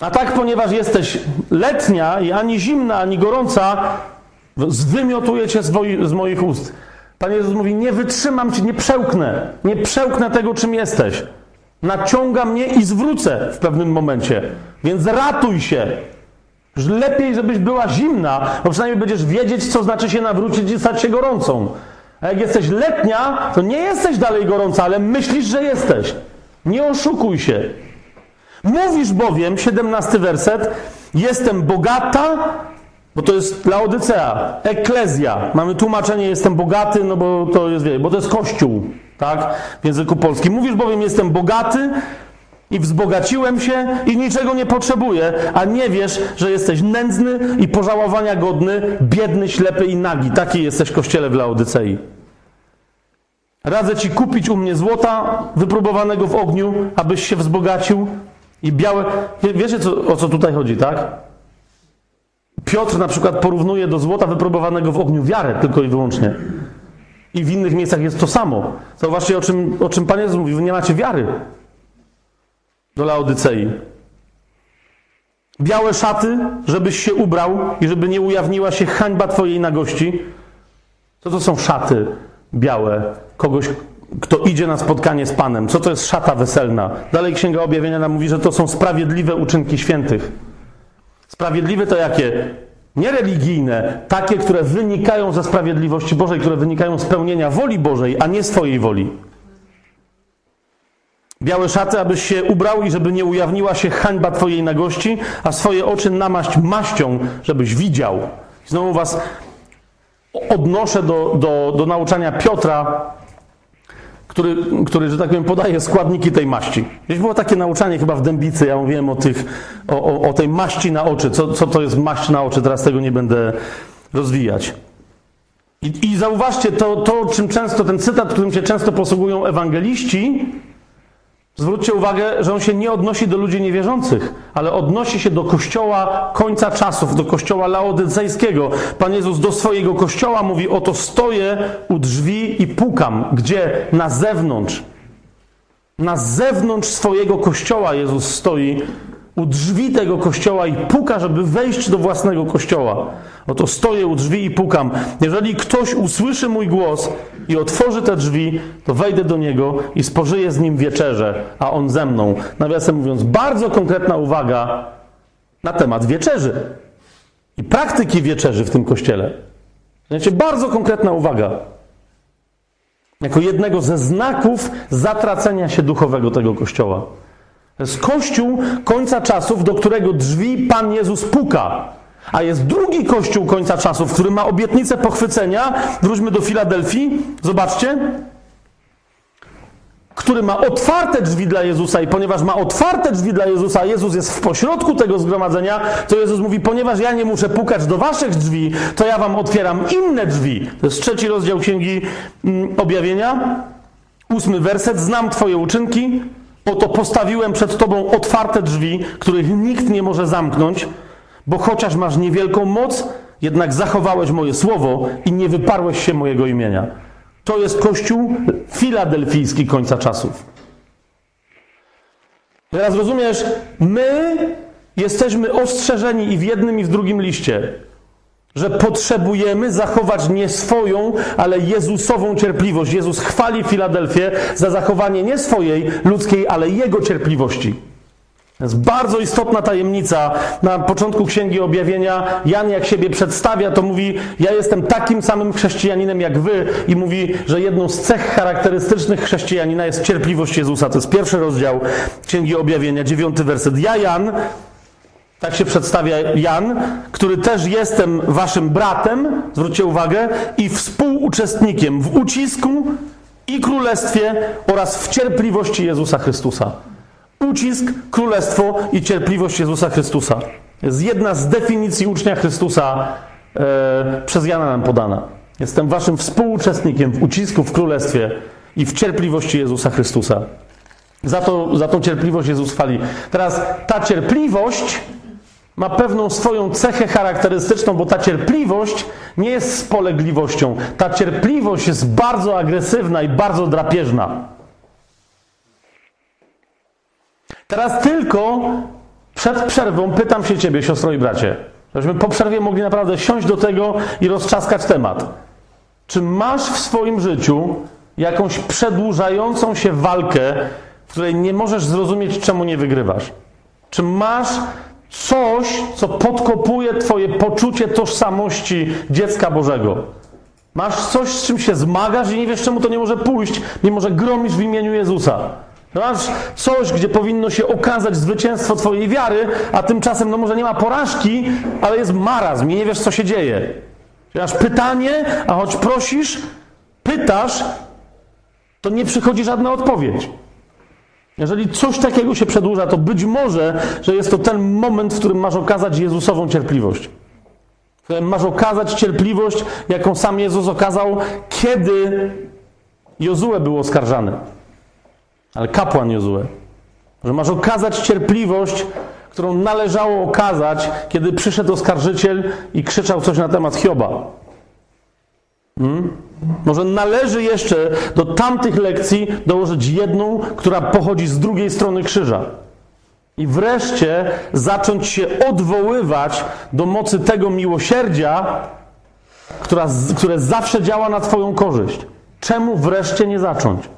A tak, ponieważ jesteś letnia i ani zimna, ani gorąca, zwymiotuję cię z moich ust. Pan Jezus mówi: Nie wytrzymam cię, nie przełknę, nie przełknę tego, czym jesteś. Naciąga mnie i zwrócę w pewnym momencie. Więc ratuj się. Lepiej, żebyś była zimna, bo przynajmniej będziesz wiedzieć, co znaczy się nawrócić i stać się gorącą. A jak jesteś letnia, to nie jesteś dalej gorąca, ale myślisz, że jesteś. Nie oszukuj się. Mówisz bowiem, 17 werset, jestem bogata, bo to jest Laodycea, eklezja. Mamy tłumaczenie, jestem bogaty, no bo to jest, wie, bo to jest kościół, tak? W języku polskim. Mówisz bowiem, jestem bogaty i wzbogaciłem się i niczego nie potrzebuję, a nie wiesz, że jesteś nędzny i pożałowania godny, biedny, ślepy i nagi. Taki jesteś kościele w Laodycei. Radzę ci kupić u mnie złota wypróbowanego w ogniu, abyś się wzbogacił i białe... Wiecie, co, o co tutaj chodzi, tak? Piotr na przykład porównuje do złota wypróbowanego w ogniu wiarę tylko i wyłącznie. I w innych miejscach jest to samo. Zobaczcie, o czym, o czym Pan Jezus mówi. Wy nie macie wiary do Laodycei. Białe szaty, żebyś się ubrał i żeby nie ujawniła się hańba Twojej nagości. Co to są szaty białe kogoś, kto idzie na spotkanie z Panem? Co to jest szata weselna? Dalej Księga Objawienia nam mówi, że to są sprawiedliwe uczynki świętych. Sprawiedliwe to jakie? Nie religijne, takie, które wynikają ze sprawiedliwości Bożej, które wynikają z pełnienia woli Bożej, a nie swojej woli. Białe szaty, abyś się ubrał i żeby nie ujawniła się hańba Twojej nagości, a swoje oczy namaść maścią, żebyś widział. Znowu Was odnoszę do, do, do nauczania Piotra, który, który, że tak powiem, podaje składniki tej maści. Gdzieś było takie nauczanie chyba w Dębicy, ja mówiłem o, tych, o, o, o tej maści na oczy. Co, co to jest maść na oczy? Teraz tego nie będę rozwijać. I, i zauważcie, to, to, czym często, ten cytat, którym się często posługują ewangeliści, Zwróćcie uwagę, że on się nie odnosi do ludzi niewierzących, ale odnosi się do kościoła końca czasów, do kościoła laodycejskiego. Pan Jezus do swojego kościoła mówi: Oto stoję u drzwi i pukam. Gdzie? Na zewnątrz. Na zewnątrz swojego kościoła Jezus stoi u drzwi tego kościoła i puka, żeby wejść do własnego kościoła. Oto stoję u drzwi i pukam. Jeżeli ktoś usłyszy mój głos i otworzy te drzwi, to wejdę do niego i spożyję z nim wieczerzę, a on ze mną. Nawiasem mówiąc, bardzo konkretna uwaga na temat wieczerzy i praktyki wieczerzy w tym kościele. Znaczy, bardzo konkretna uwaga. Jako jednego ze znaków zatracenia się duchowego tego kościoła. To jest kościół końca czasów, do którego drzwi Pan Jezus puka. A jest drugi kościół końca czasów, który ma obietnicę pochwycenia. Wróćmy do Filadelfii. Zobaczcie. Który ma otwarte drzwi dla Jezusa, i ponieważ ma otwarte drzwi dla Jezusa, a Jezus jest w pośrodku tego zgromadzenia, to Jezus mówi: Ponieważ ja nie muszę pukać do waszych drzwi, to ja wam otwieram inne drzwi. To jest trzeci rozdział Księgi mm, Objawienia. Ósmy werset. Znam Twoje uczynki. Oto postawiłem przed Tobą otwarte drzwi, których nikt nie może zamknąć, bo chociaż masz niewielką moc, jednak zachowałeś moje słowo i nie wyparłeś się mojego imienia. To jest Kościół filadelfijski końca czasów. Teraz rozumiesz, my jesteśmy ostrzeżeni i w jednym, i w drugim liście że potrzebujemy zachować nie swoją, ale Jezusową cierpliwość. Jezus chwali Filadelfię za zachowanie nie swojej ludzkiej, ale Jego cierpliwości. To jest bardzo istotna tajemnica. Na początku Księgi Objawienia Jan jak siebie przedstawia, to mówi, ja jestem takim samym chrześcijaninem jak wy i mówi, że jedną z cech charakterystycznych chrześcijanina jest cierpliwość Jezusa. To jest pierwszy rozdział Księgi Objawienia, dziewiąty werset. Ja, Jan, tak się przedstawia Jan, który też jestem waszym bratem, zwróćcie uwagę, i współuczestnikiem w ucisku i królestwie oraz w cierpliwości Jezusa Chrystusa. Ucisk, królestwo i cierpliwość Jezusa Chrystusa. Jest jedna z definicji ucznia Chrystusa e, przez Jana nam podana. Jestem waszym współuczestnikiem w ucisku, w królestwie i w cierpliwości Jezusa Chrystusa. Za, to, za tą cierpliwość Jezus chwali. Teraz ta cierpliwość ma pewną swoją cechę charakterystyczną, bo ta cierpliwość nie jest spolegliwością. Ta cierpliwość jest bardzo agresywna i bardzo drapieżna. Teraz tylko przed przerwą pytam się ciebie, siostro i bracie, żebyśmy po przerwie mogli naprawdę siąść do tego i roztrzaskać temat. Czy masz w swoim życiu jakąś przedłużającą się walkę, w której nie możesz zrozumieć, czemu nie wygrywasz? Czy masz coś, co podkopuje Twoje poczucie tożsamości dziecka Bożego. Masz coś, z czym się zmagasz i nie wiesz, czemu to nie może pójść, mimo że gromisz w imieniu Jezusa. Masz coś, gdzie powinno się okazać zwycięstwo Twojej wiary, a tymczasem, no może nie ma porażki, ale jest marazm i nie wiesz, co się dzieje. Masz pytanie, a choć prosisz, pytasz, to nie przychodzi żadna odpowiedź. Jeżeli coś takiego się przedłuża, to być może, że jest to ten moment, w którym masz okazać Jezusową cierpliwość. W którym masz okazać cierpliwość, jaką sam Jezus okazał, kiedy Jozue był oskarżany. Ale kapłan Jozue. Że masz okazać cierpliwość, którą należało okazać, kiedy przyszedł oskarżyciel i krzyczał coś na temat Hioba. Hmm? Może należy jeszcze do tamtych lekcji dołożyć jedną, która pochodzi z drugiej strony krzyża. I wreszcie zacząć się odwoływać do mocy tego miłosierdzia, która, które zawsze działa na Twoją korzyść. Czemu wreszcie nie zacząć?